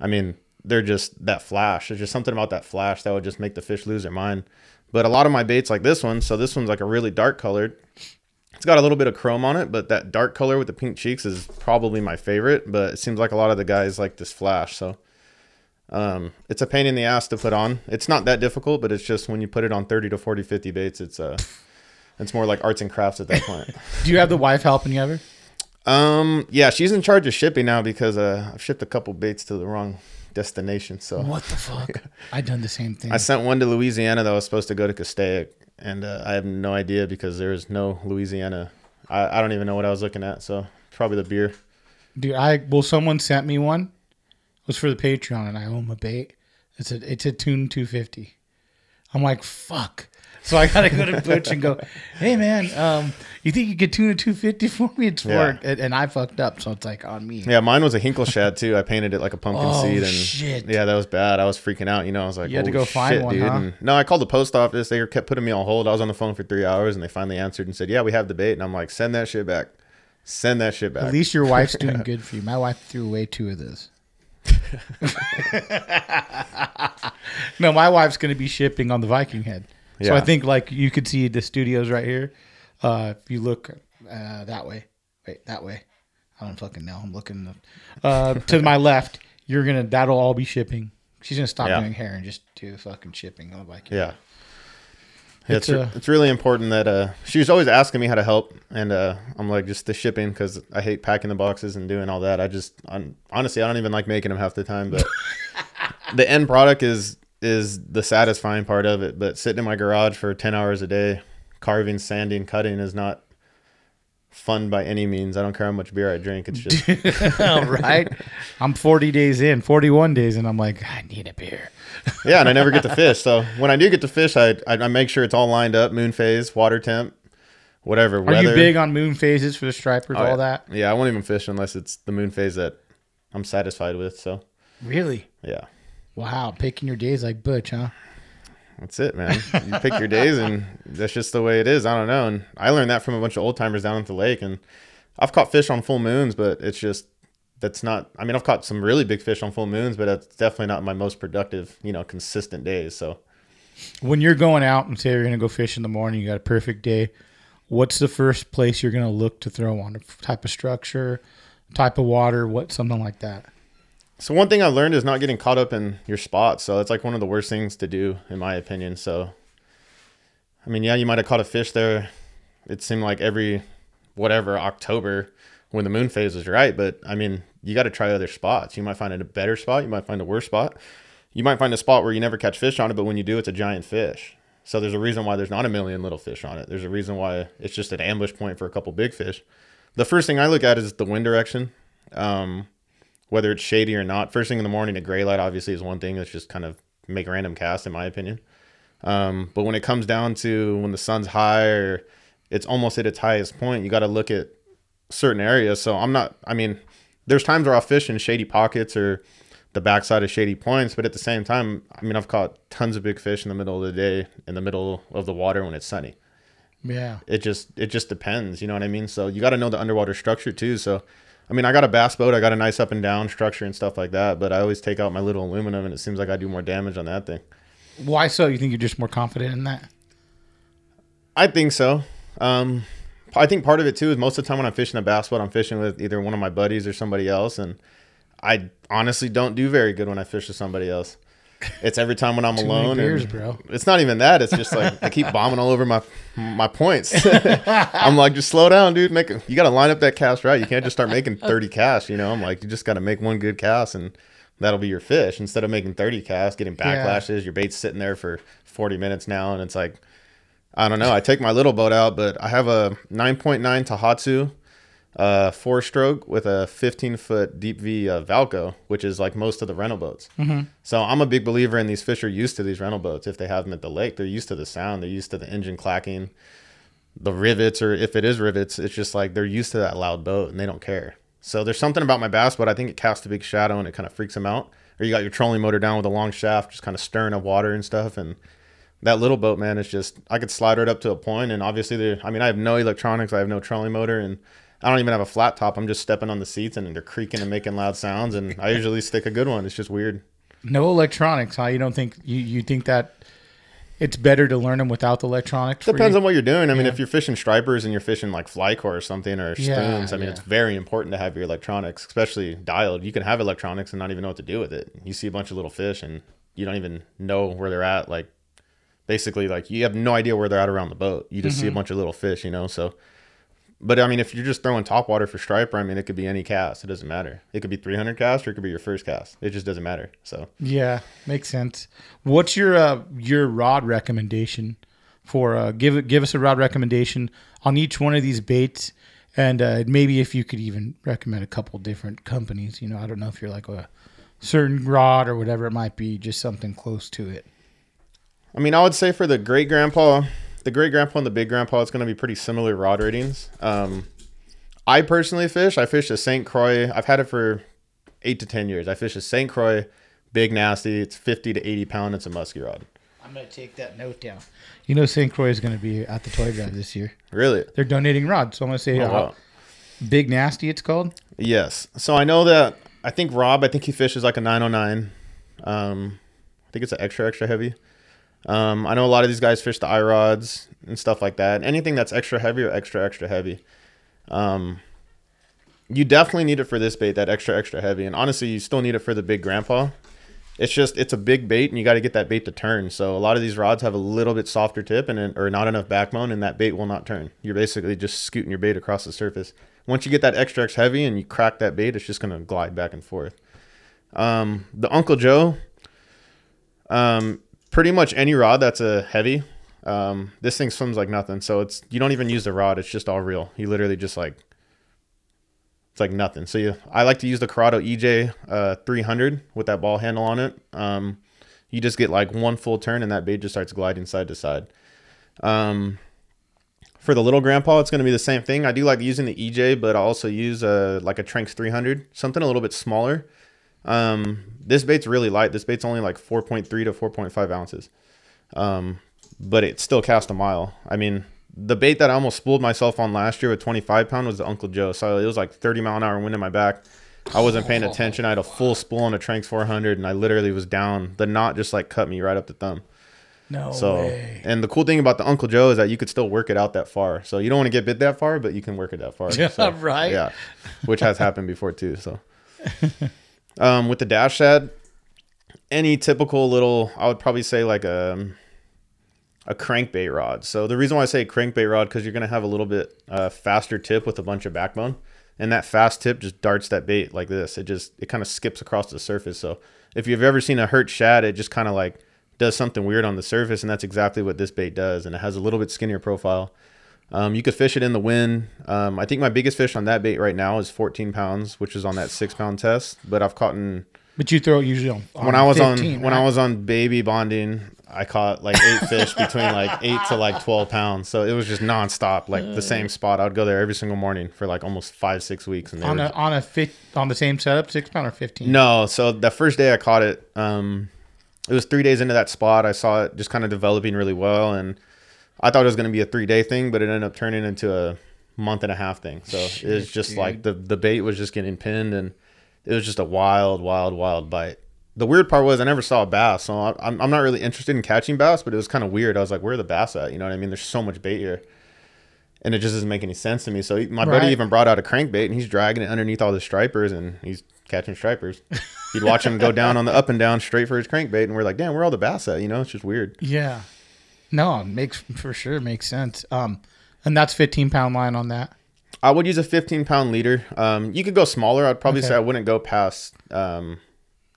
I mean, they're just that flash. There's just something about that flash that would just make the fish lose their mind. But a lot of my baits, like this one, so this one's like a really dark colored. It's got a little bit of chrome on it, but that dark color with the pink cheeks is probably my favorite. But it seems like a lot of the guys like this flash. So um, it's a pain in the ass to put on. It's not that difficult, but it's just when you put it on 30 to 40, 50 baits, it's uh, it's more like arts and crafts at that point. [laughs] do you have the wife helping you ever? Um, yeah, she's in charge of shipping now because uh, I've shipped a couple baits to the wrong destination. So What the fuck? [laughs] I've done the same thing. I sent one to Louisiana that was supposed to go to Castaic, and uh, I have no idea because there is no Louisiana. I, I don't even know what I was looking at. So probably the beer. Dude, I well, someone sent me one. It was for the Patreon, and I own a bait. It's a it's a tune two fifty. I'm like fuck. So I gotta go to Butch and go, hey man, um, you think you could tune a two fifty for me? It's Yeah. work, and, and I fucked up, so it's like on me. Yeah, mine was a hinkle shad too. I painted it like a pumpkin Oh, seed, and shit. yeah, that was bad. I was freaking out. You know, I was like, You had to "Holy go find shit, one, dude." huh? And, no, I called the post office. They kept putting me on hold. I was on the phone for three hours, and they finally answered and said, "Yeah, we have the bait." And I'm like, "Send that shit back. Send that shit back." At least your wife's doing [laughs] good for you. My wife threw away two of those. [laughs] [laughs] no, my wife's going to be shipping on the Viking head. So I think like you could see the studios right here. Uh, if you look uh, that way, wait that way. I don't fucking know. I'm looking uh, to my [laughs] left. You're gonna. That'll all be shipping. She's gonna stop Yeah. doing hair and just do fucking shipping on the Viking. Yeah. Yeah, It's, It's, re- uh, it's really important that uh, she was always asking me how to help, and uh, I'm like just the shipping because I hate packing the boxes and doing all that. I just I'm, honestly I don't even like making them half the time, but [laughs] the end product is is the satisfying part of it. But sitting in my garage for ten hours a day, carving, sanding, cutting is not fun by any means. I don't care how much beer I drink. It's just [laughs] All right. [laughs] I'm 40 days in, 41 days, and I'm like, I need a beer. yeah, and I never get to [laughs] fish. So when I do get to fish, I I, I make sure it's all lined up, moon phase, water temp, whatever. Are you big on moon phases for the stripers, Oh, all yeah. that? Yeah, I won't even fish unless it's the moon phase that I'm satisfied with. So Really? yeah, Wow, picking your days like Butch, huh? that's it, man. You pick your days, and that's just the way it is. I don't know, and I learned that from a bunch of old timers down at the lake, and I've caught fish on full moons, but it's just that's not. I mean, I've caught some really big fish on full moons, but that's definitely not my most productive, you know, consistent days. So When you're going out and say you're going to go fish in the morning, you got a perfect day. What's the first place you're going to look to throw on? A type of structure, type of water, what something like that. So one thing I learned is not getting caught up in your spots. So that's like one of the worst things to do, in my opinion. So, I mean, yeah, you might have caught a fish there. It seemed like every whatever October when the moon phase was right, but I mean, you got to try other spots. You might find a better spot. You might find a worse spot. You might find a spot where you never catch fish on it, but when you do, it's a giant fish. So there's a reason why there's not a million little fish on it. There's a reason why it's just an ambush point for a couple big fish. The first thing I look at is the wind direction. Um, whether it's shady or not. First thing in the morning, a gray light obviously is one thing that's just kind of make random cast, in my opinion. Um, but when it comes down to when the sun's high or it's almost at its highest point, you got to look at certain areas. So I'm not, I mean, there's times where I'll fish in shady pockets or the backside of shady points, but at the same time, I mean, I've caught tons of big fish in the middle of the day, in the middle of the water when it's sunny Yeah. it just it just depends you know what i mean so you got to know the underwater structure too so i mean i got a bass boat i got a nice up and down structure and stuff like that but i always take out my little aluminum and it seems like i do more damage on that thing Why so? You think you're just more confident in that? i think so um i think part of it too is most of the time when i'm fishing a bass boat i'm fishing with either one of my buddies or somebody else and i honestly don't do very good when i fish with somebody else it's every time when i'm alone beers, bro. it's not even that it's just like i keep [laughs] bombing all over my my points [laughs] i'm like just slow down dude make it you got to line up that cast right you can't just start making 30 casts you know i'm like you just got to make one good cast and that'll be your fish instead of making 30 casts getting Yeah. backlashes your bait's sitting there for 40 minutes now and it's like I don't know. I take my little boat out, but I have a 9.9 Tohatsu uh, four stroke with a 15 foot deep V uh, Valco, which is like most of the rental boats. Mm-hmm. So I'm a big believer in these fish are used to these rental boats. If they have them at the lake, they're used to the sound, they're used to the engine clacking, the rivets, or if it is rivets, it's just like they're used to that loud boat and they don't care. So there's something about my bass boat. I think it casts a big shadow and it kind of freaks them out. Or you got your trolling motor down with a long shaft, just kind of stirring up water and stuff. And that little boat, man, is just I could slide it up to a point. point, and obviously. I mean, I have no electronics, I have no trolling motor, and I don't even have a flat top. I'm just stepping on the seats, and they're creaking and making loud sounds. And I usually stick a good one. It's just weird. No electronics, huh? You don't think you, you think that it's better to learn them without the electronics? Depends on what you're doing. I mean, if you're fishing stripers and you're fishing like fly core or something or spoons, Yeah, I mean, yeah. it's very important to have your electronics, especially dialed. You can have electronics and not even know what to do with it. You see a bunch of little fish and you don't even know where they're at. Like, basically, like you have no idea where they're at around the boat. You just see a mm-hmm. bunch of little fish, you know. So but I mean, if you're just throwing top water for striper, I mean, it could be any cast. It doesn't matter. It could be 300 cast or it could be your first cast. It just doesn't matter. So Yeah, makes sense. What's your uh, your rod recommendation for uh, give it give us a rod recommendation on each one of these baits, and uh, maybe if you could even recommend a couple different companies. You know, I don't know if you're like a certain rod or whatever it might be, just something close to it. I mean, I would say for the great grandpa, the great grandpa and the big grandpa, it's going to be pretty similar rod ratings. Um, I personally fish. I fish a St. Croix. I've had it for eight to ten years. I fish a St. Croix, big nasty. It's fifty to eighty pound. It's a musky rod. I'm gonna take that note down. You know, St. Croix is gonna be at the toy drive this year. Really? They're donating rods, so I'm gonna say Oh, uh, wow. Big Nasty. It's called. Yes. So I know that. I think Rob. I think he fishes like a 909. Um, I think it's an extra extra heavy. Um, I know a lot of these guys fish the eye rods and stuff like that. Anything that's extra heavy or extra extra heavy. Um, you definitely need it for this bait, that extra extra heavy. And honestly, you still need it for the big grandpa. It's just it's a big bait, and you got to get that bait to turn. So a lot of these rods have a little bit softer tip and or not enough backbone, and that bait will not turn. You're basically just scooting your bait across the surface. Once you get that extra extra heavy and you crack that bait, it's just gonna glide back and forth. Um, the Uncle Joe, um, pretty much any rod that's a heavy, um, this thing swims like nothing. So it's you don't even use the rod; it's just all real. You literally just like it's like nothing. So you, I like to use the Curado EJ uh, 300 with that ball handle on it. Um, you just get like one full turn and that bait just starts gliding side to side. Um, for the little grandpa, it's going to be the same thing. I do like using the EJ, but I also use a like a Tranx 300, something a little bit smaller. Um, this bait's really light. This bait's only like 4.3 to 4.5 ounces. Um, but it still cast a mile. I mean, the bait that I almost spooled myself on last year with 25 pound was the Uncle Joe. So it was like 30 mile an hour wind in my back. I wasn't paying [laughs] attention. I had a full spool on a Tranx 400 and I literally was down. The knot just like cut me right up the thumb. No So, way. and the cool thing about the Uncle Joe is that you could still work it out that far. So you don't want to get bit that far, but you can work it that far. [laughs] Yeah, So, right. Yeah, which has happened before too. So, [laughs] um, with the dash shad, any typical little, I would probably say like a a crankbait rod. So the reason why I say crankbait rod because you're gonna have a little bit uh, faster tip with a bunch of backbone, and that fast tip just darts that bait like this. It just it kind of skips across the surface. So if you've ever seen a hurt shad, it just kind of like does something weird on the surface, and that's exactly what this bait does. And it has a little bit skinnier profile. Um, you could fish it in the wind. Um, I think my biggest fish on that bait right now is 14 pounds, which is on that six pound test. But I've caught in But you throw it usually on, on when I was 15, on when right? I was on baby bonding, I caught like eight fish between like [laughs] eight to like 12 pounds. So it was just nonstop, like the same spot. I would go there every single morning for like almost five six weeks. And on were a on a fit on the same setup, six pound or fifteen. no, so the first day I caught it, um, it was three days into that spot. I saw it just kind of developing really well, and I thought it was going to be a three day thing, but it ended up turning into a month and a half thing. So it was just like the the bait was just getting pinned, and it was just a wild, wild, wild bite. The weird part was I never saw a bass, so I- I'm I'm not really interested in catching bass, but it was kind of weird. I was like, where are the bass at? You know what I mean? There's so much bait here. And it just doesn't make any sense to me. So my buddy even brought out a crankbait and he's dragging it underneath all the stripers and he's catching stripers. You'd watch him go down on the up and down straight for his crankbait, and we're like, damn, where are all the bass at? You know, it's just weird. Yeah. No, makes for sure makes sense. Um, and that's fifteen pound line on that. I would use a 15 pound leader. Um, you could go smaller. I'd probably Okay. say I wouldn't go past um,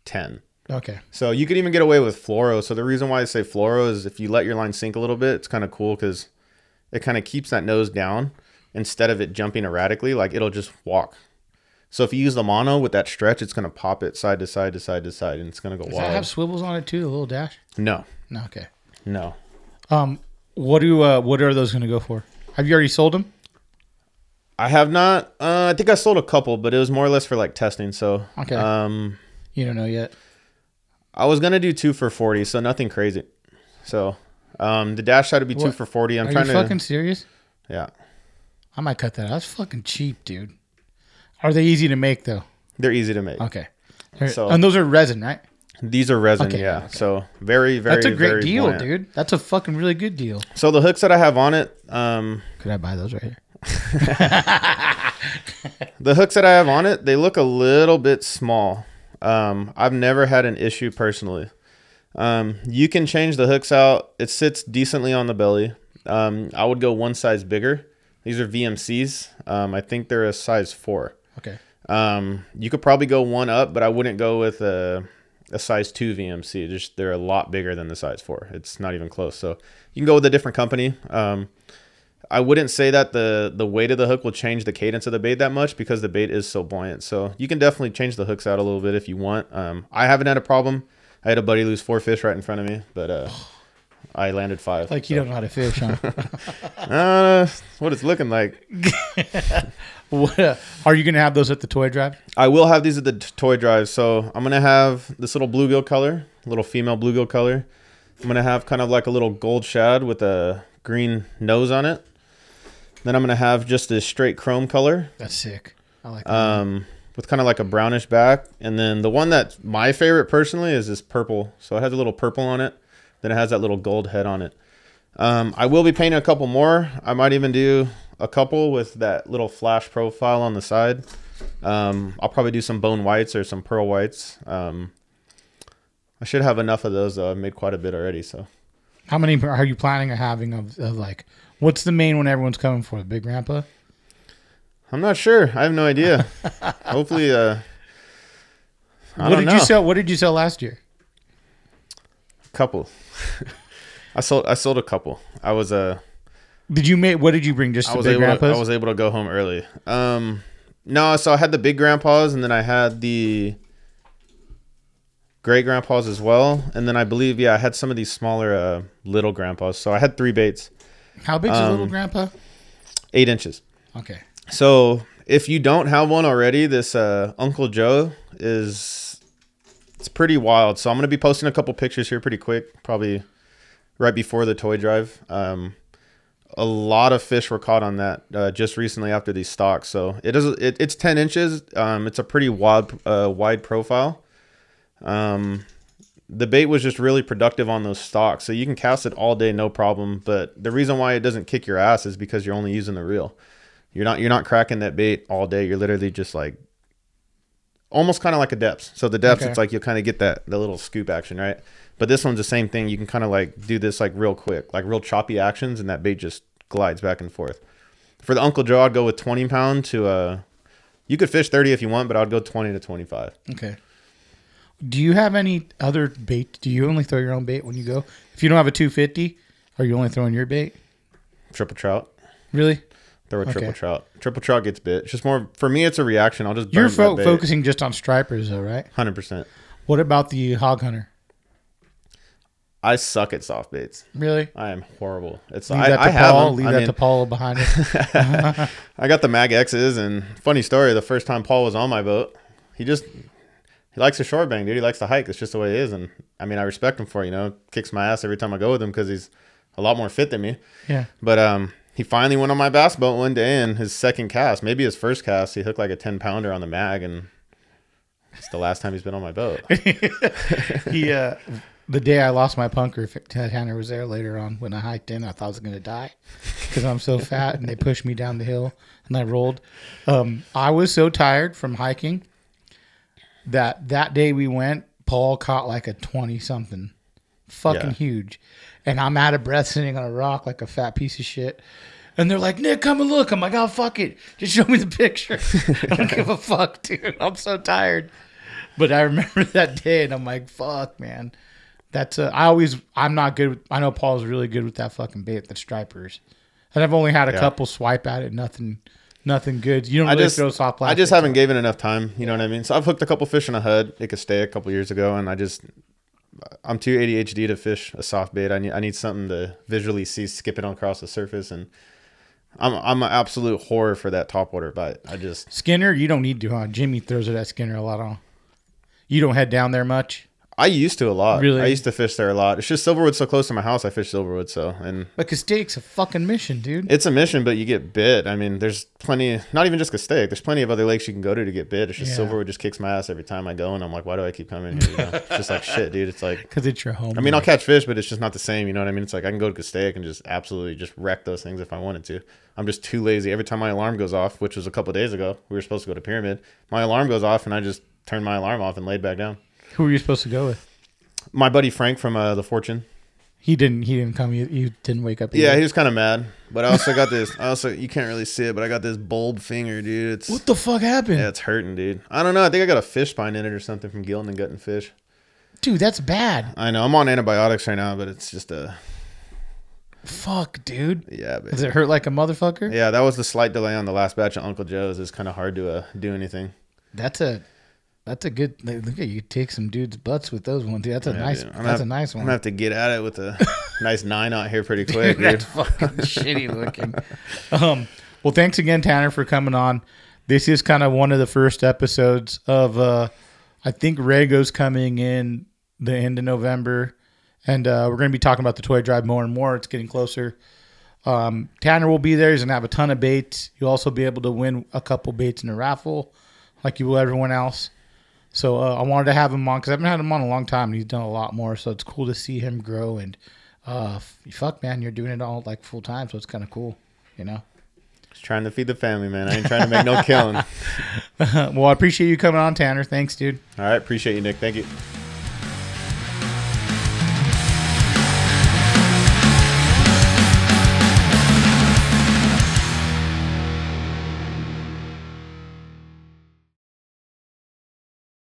10. Okay. So you could even get away with fluoro. So the reason why I say fluoro is if you let your line sink a little bit, it's kind of cool because it kind of keeps that nose down instead of it jumping erratically. Like it'll just walk. So if you use the mono with that stretch, it's gonna pop it side to side to side to side, and it's gonna go Does that wild. have swivels on it too? A little dash? no, No. Okay. no. Um, what do uh, what are those going to go for? Have you already sold them? I have not. Uh, I think I sold a couple, but it was more or less for like testing. So Okay. um, You don't know yet. I was gonna do two for forty, so nothing crazy. So um, the dash had to be two for forty. I'm Are trying you to. fucking serious? Yeah, I might cut that. out. That's fucking cheap, dude. Are they easy to make though? they're easy to make. Okay. They're- So- and those are resin, right? These are resin, Okay, yeah. okay. So very, very. That's a great deal, buoyant. dude. That's a fucking really good deal. So the hooks that I have on it, um, Could I buy those right here? [laughs] the hooks that I have on it, they look a little bit small. Um, I've never had an issue personally. Um, you can change the hooks out. It sits decently on the belly. Um, I would go one size bigger, These are VMCs. Um, I think they're a size four. Okay. Um, you could probably go one up, but I wouldn't go with a, a size two VMC. Just they're a lot bigger than the size four. It's not even close. So you can go with a different company. Um, I wouldn't say that the the weight of the hook will change the cadence of the bait that much because the bait is so buoyant. So you can definitely change the hooks out a little bit if you want. Um, I haven't had a problem. I had a buddy lose four fish right in front of me, but uh, I landed five. Like you don't know how to fish, huh? [laughs] Uh, what it's looking like. [laughs] what, uh, are you gonna have those at the toy drive? I will have these at the t- toy drive. So I'm gonna have this little bluegill color, little female bluegill color. I'm gonna have kind of like a little gold shad with a green nose on it. Then I'm gonna have just this straight chrome color, That's sick. I like that. um, with kind of like a brownish back. And then the one that's my favorite personally is this purple. So it has a little purple on it. Then it has that little gold head on it. Um, I will be painting a couple more. I might even do a couple with that little flash profile on the side. Um, I'll probably do some bone whites or some pearl whites. Um, I should have enough of those though. I've made quite a bit already. So How many are you planning on having of, of like? What's the main one everyone's coming for? The Big Grandpa. I'm not sure. I have no idea. [laughs] Hopefully, uh, I what did know. you sell? What did you sell last year? A couple. [laughs] I sold. I sold a couple. I was uh, Did you make? What did you bring? Just I the was Big able. To, Grandpas. I was able to go home early. Um, no, so I had the big grandpas, and then I had the great grandpas as well, and then I believe yeah, I had some of these smaller uh, little grandpas. So I had three baits, How big's a um, little Grandpa? eight inches. Okay. So if you don't have one already, this uh, Uncle Joe is it's pretty wild. So I'm gonna be posting a couple pictures here pretty quick, probably right before the toy drive. Um, a lot of fish were caught on that uh, just recently after these stocks. So it is it, it's 10 inches. Um, it's a pretty wide uh, wide profile. Um, the bait was just really productive on those stocks, so you can cast it all day no problem. But the reason why it doesn't kick your ass is because you're only using the reel. You're not you're not cracking that bait all day. You're literally just like almost kind of like a Deps. So the Deps, Okay. it's like you'll kind of get that the little scoop action, right? But this one's the same thing. You can kind of like do this like real quick, like real choppy actions, and that bait just glides back and forth. For the Uncle Joe, I'd go with 20 pound to uh, you could fish 30 if you want, but I'd go 20 to 25. Okay. Do you have any other bait? Do you only throw your own bait when you go? If you don't have a 250, are you only throwing your bait? Triple trout. Really? Throw a triple Okay. trout. Triple trout gets bit. It's just more for me. It's a reaction. I'll just You're fo- bait. focusing just on stripers, though, right? Hundred percent. What about the hog hunter? I suck at soft baits. Really? I am horrible. It's Leave I, that to I have Paul. them. Leave I that mean, to Paul behind it. [laughs] I got the Mag X's, and funny story. The first time Paul was on my boat, he just he likes to short bang, dude. He likes to hike. It's just the way he is, and I mean, I respect him for it, you know. Kicks my ass every time I go with him because he's a lot more fit than me. yeah. But um, he finally went on my bass boat one day, and his second cast, maybe his first cast, he hooked like a ten pounder on the mag, and it's the last time he's been on my boat. [laughs] He, uh, the day I lost my punker, Hanner was there later on when I hiked in, I thought I was going to die because I'm so fat and they pushed me down the hill and I rolled. Um, I was so tired from hiking that that day we went, Paul caught like a 20 something, fucking Yeah. huge. And I'm out of breath sitting on a rock like a fat piece of shit. And they're like, Nick, come and look. I'm like, oh, fuck it. Just show me the picture. [laughs] I don't give a fuck, dude. I'm so tired. But I remember [laughs] that day and I'm like, fuck, man. That's uh, I always I'm not good with I know Paul's really good with that fucking bait, the stripers. And I've only had a Yeah. couple swipe at it, nothing nothing good. You don't I really just, throw soft I just haven't given enough time. You know what I mean? So I've hooked a couple fish in a HUD. It could stay a couple years ago, and I just, I'm too ADHD to fish a soft bait. I need, I need something to visually see skipping across the surface, and I'm, I'm an absolute horror for that top water bite. I just, Skinner, you don't need to, huh? Jimmy throws it at Skinner a lot on. You don't head down there much. I used to a lot. Really? I used to fish there a lot. It's just Silverwood's so close to my house. I fish Silverwood, so and But Castaic's a fucking mission, dude. it's a mission, but you get bit. I mean, there's plenty, not even just Castaic. There's plenty of other lakes you can go to to get bit. It's just Yeah. Silverwood just kicks my ass every time I go, and I'm like, why do I keep coming here? You know? it's just like shit, dude. It's like Because it's your home. I mean, I'll catch fish, but it's just not the same. You know what I mean? It's like I can go to Castaic and just absolutely just wreck those things if I wanted to. I'm just too lazy. Every time my alarm goes off, which was a couple days ago, we were supposed to go to Pyramid. My alarm goes off, and I just turned my alarm off and laid back down. Who are you supposed to go with? My buddy Frank from uh, the Fortune, He didn't. He didn't come. You, you didn't wake up. Yeah, he was kind of mad. But I also got this. I also you can't really see it, but I got this bulb finger, dude. It's What the fuck happened, yeah, it's hurting, dude. I don't know. I think I got a fish spine in it or something from gilling and gutting fish. dude? That's bad. I know I'm on antibiotics right now, but it's just a Fuck, dude. yeah. But Does it hurt like a motherfucker? yeah, that was the slight delay on the last batch of Uncle Joe's. It's kind of hard to uh, do anything. That's a. That's a good. Look at you take some dudes' butts with those ones. Dude. That's a Yeah, nice. That's gonna a have- nice I'm gonna have to get at it with a [laughs] nice nine out here pretty [laughs] quick, dude. That's fucking [laughs] shitty looking. Um, well, thanks again, Tanner, for coming on. This is kind of one of the first episodes of. Uh, I think Rego's coming in the end of November, and uh, we're going to be talking about the toy drive more and more. It's getting closer. Um, Tanner will be there. He's going to have a ton of baits. You'll also be able to win a couple baits in a raffle, like you will everyone else. So uh, I wanted to have him on because I haven't had him on a long time. And he's done a lot more, so it's cool to see him grow. And uh, fuck, man, you're doing it all like full time, so it's kind of cool, you know. Just trying to feed the family, man. I ain't trying to make no killing. [laughs] Well, I appreciate you coming on, Tanner. Thanks, dude. All right, appreciate you, Nick. Thank you.